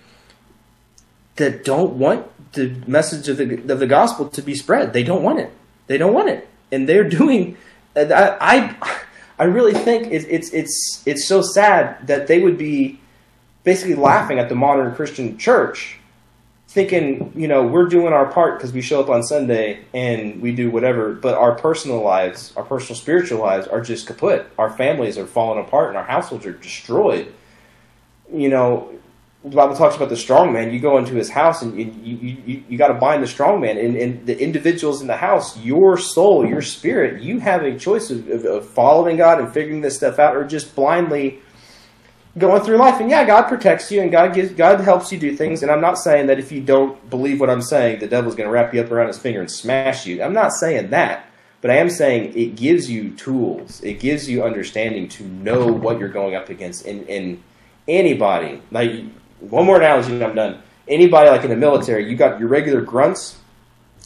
that don't want the message of the, of the gospel to be spread. They don't want it. They don't want it, and they're doing. I I, I really think it's it's it's it's so sad that they would be basically laughing at the modern Christian church thinking, you know, we're doing our part because we show up on Sunday and we do whatever, but our personal lives, our personal spiritual lives are just kaput. Our families are falling apart and our households are destroyed. You know, the Bible talks about the strong man. You go into his house and you you, you, you got to bind the strong man. And, and, the individuals in the house, your soul, your spirit, you have a choice of, of, of following God and figuring this stuff out or just blindly going through life. And yeah, God protects you and God gives God helps you do things. And I'm not saying that if you don't believe what I'm saying, the devil's going to wrap you up around his finger and smash you. I'm not saying that. But I am saying it gives you tools. It gives you understanding to know what you're going up against. And, and anybody, like one more analogy and I'm done. Anybody like in the military, you got your regular grunts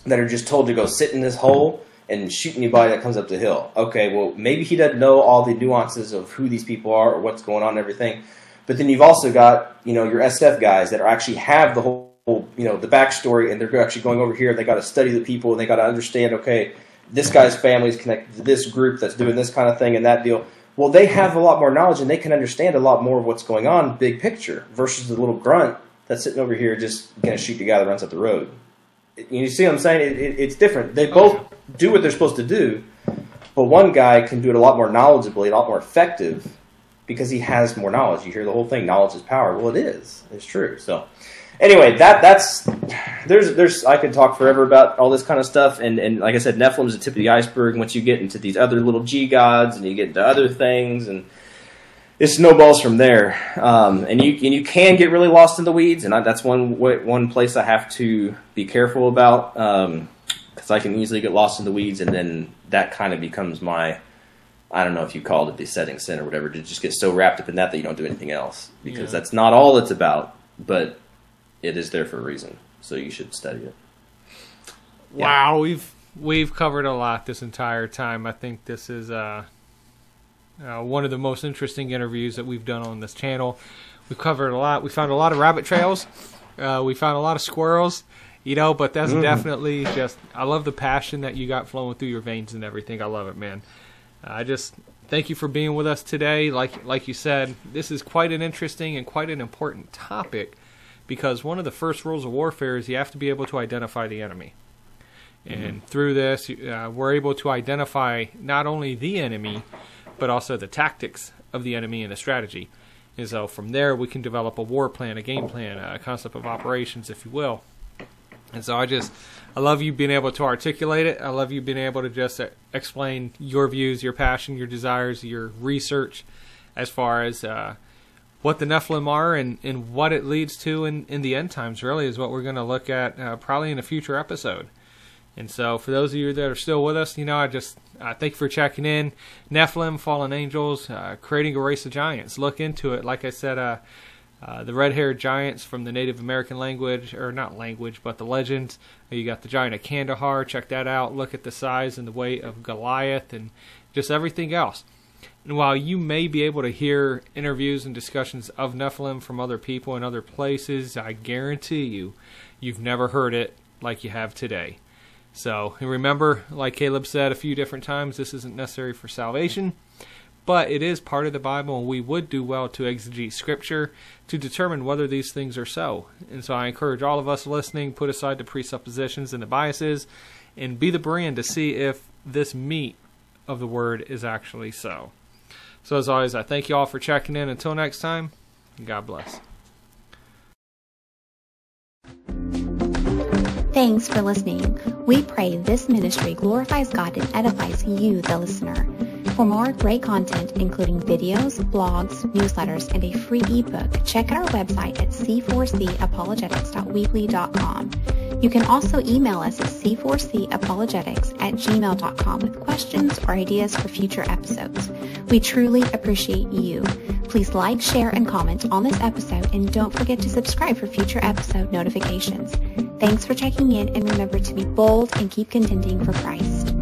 that are just told to go sit in this hole and shoot anybody that comes up the hill. Okay, well, maybe he doesn't know all the nuances of who these people are or what's going on and everything. But then you've also got, you know, your SF guys that are actually have the whole, you know, the backstory and they're actually going over here. They got to study the people and they got to understand, okay, this guy's family is connected to this group that's doing this kind of thing and that deal. Well, they have a lot more knowledge and they can understand a lot more of what's going on, big picture, versus the little grunt that's sitting over here just going to shoot the guy that runs up the road. You see what I'm saying? It, it, it's different. They both do what they're supposed to do, but one guy can do it a lot more knowledgeably, a lot more effective, because he has more knowledge. You hear the whole thing, knowledge is power. Well, it is. It's true. So, anyway, that that's there's there's I could talk forever about all this kind of stuff, and and like I said, Nephilim is the tip of the iceberg. Once you get into these other little G gods, and you get into other things, and it snowballs from there. Um, and you and you can get really lost in the weeds, and I, that's one one place I have to be careful about because um, I can easily get lost in the weeds, and then that kind of becomes my I don't know if you called it besetting sin or whatever to just get so wrapped up in that that you don't do anything else because yeah. that's not all it's about, but it is there for a reason. So you should study it. Yeah. Wow, we've we've covered a lot this entire time. I think this is uh uh, one of the most interesting interviews that we've done on this channel. We covered a lot. We found a lot of rabbit trails. Uh, we found a lot of squirrels, you know, but that's mm. definitely just. I love the passion that you got flowing through your veins and everything. I love it, man. I just thank you for being with us today. Like like you said, this is quite an interesting and quite an important topic because one of the first rules of warfare is you have to be able to identify the enemy. And mm-hmm. through this, uh, we're able to identify not only the enemy, but also the tactics of the enemy and the strategy. And so from there, we can develop a war plan, a game plan, a concept of operations, if you will. And so I just, I love you being able to articulate it. I love you being able to just explain your views, your passion, your desires, your research as far as uh, what the Nephilim are and, and what it leads to in, in the end times, really, is what we're going to look at uh, probably in a future episode. And so, for those of you that are still with us, you know, I just uh, thank you for checking in. Nephilim, fallen angels, uh, creating a race of giants. Look into it. Like I said, uh, uh the red-haired giants from the Native American language, or not language, but the legends. You got the giant of Kandahar. Check that out. Look at the size and the weight of Goliath, and just everything else. And while you may be able to hear interviews and discussions of Nephilim from other people in other places, I guarantee you, you've never heard it like you have today. So, remember, like Caleb said a few different times, this isn't necessary for salvation, but it is part of the Bible, and we would do well to exegete Scripture to determine whether these things are so. And so, I encourage all of us listening, put aside the presuppositions and the biases, and be the Berean to see if this meat of the Word is actually so. So, as always, I thank you all for checking in. Until next time, God bless. Thanks for listening. We pray this ministry glorifies God and edifies you, the listener. For more great content, including videos, blogs, newsletters, and a free ebook, check out our website at c4capologetics.weebly.com. You can also email us at c4capologetics at gmail.com with questions or ideas for future episodes. We truly appreciate you. Please like, share, and comment on this episode, and don't forget to subscribe for future episode notifications. Thanks for checking in and remember to be bold and keep contending for Christ.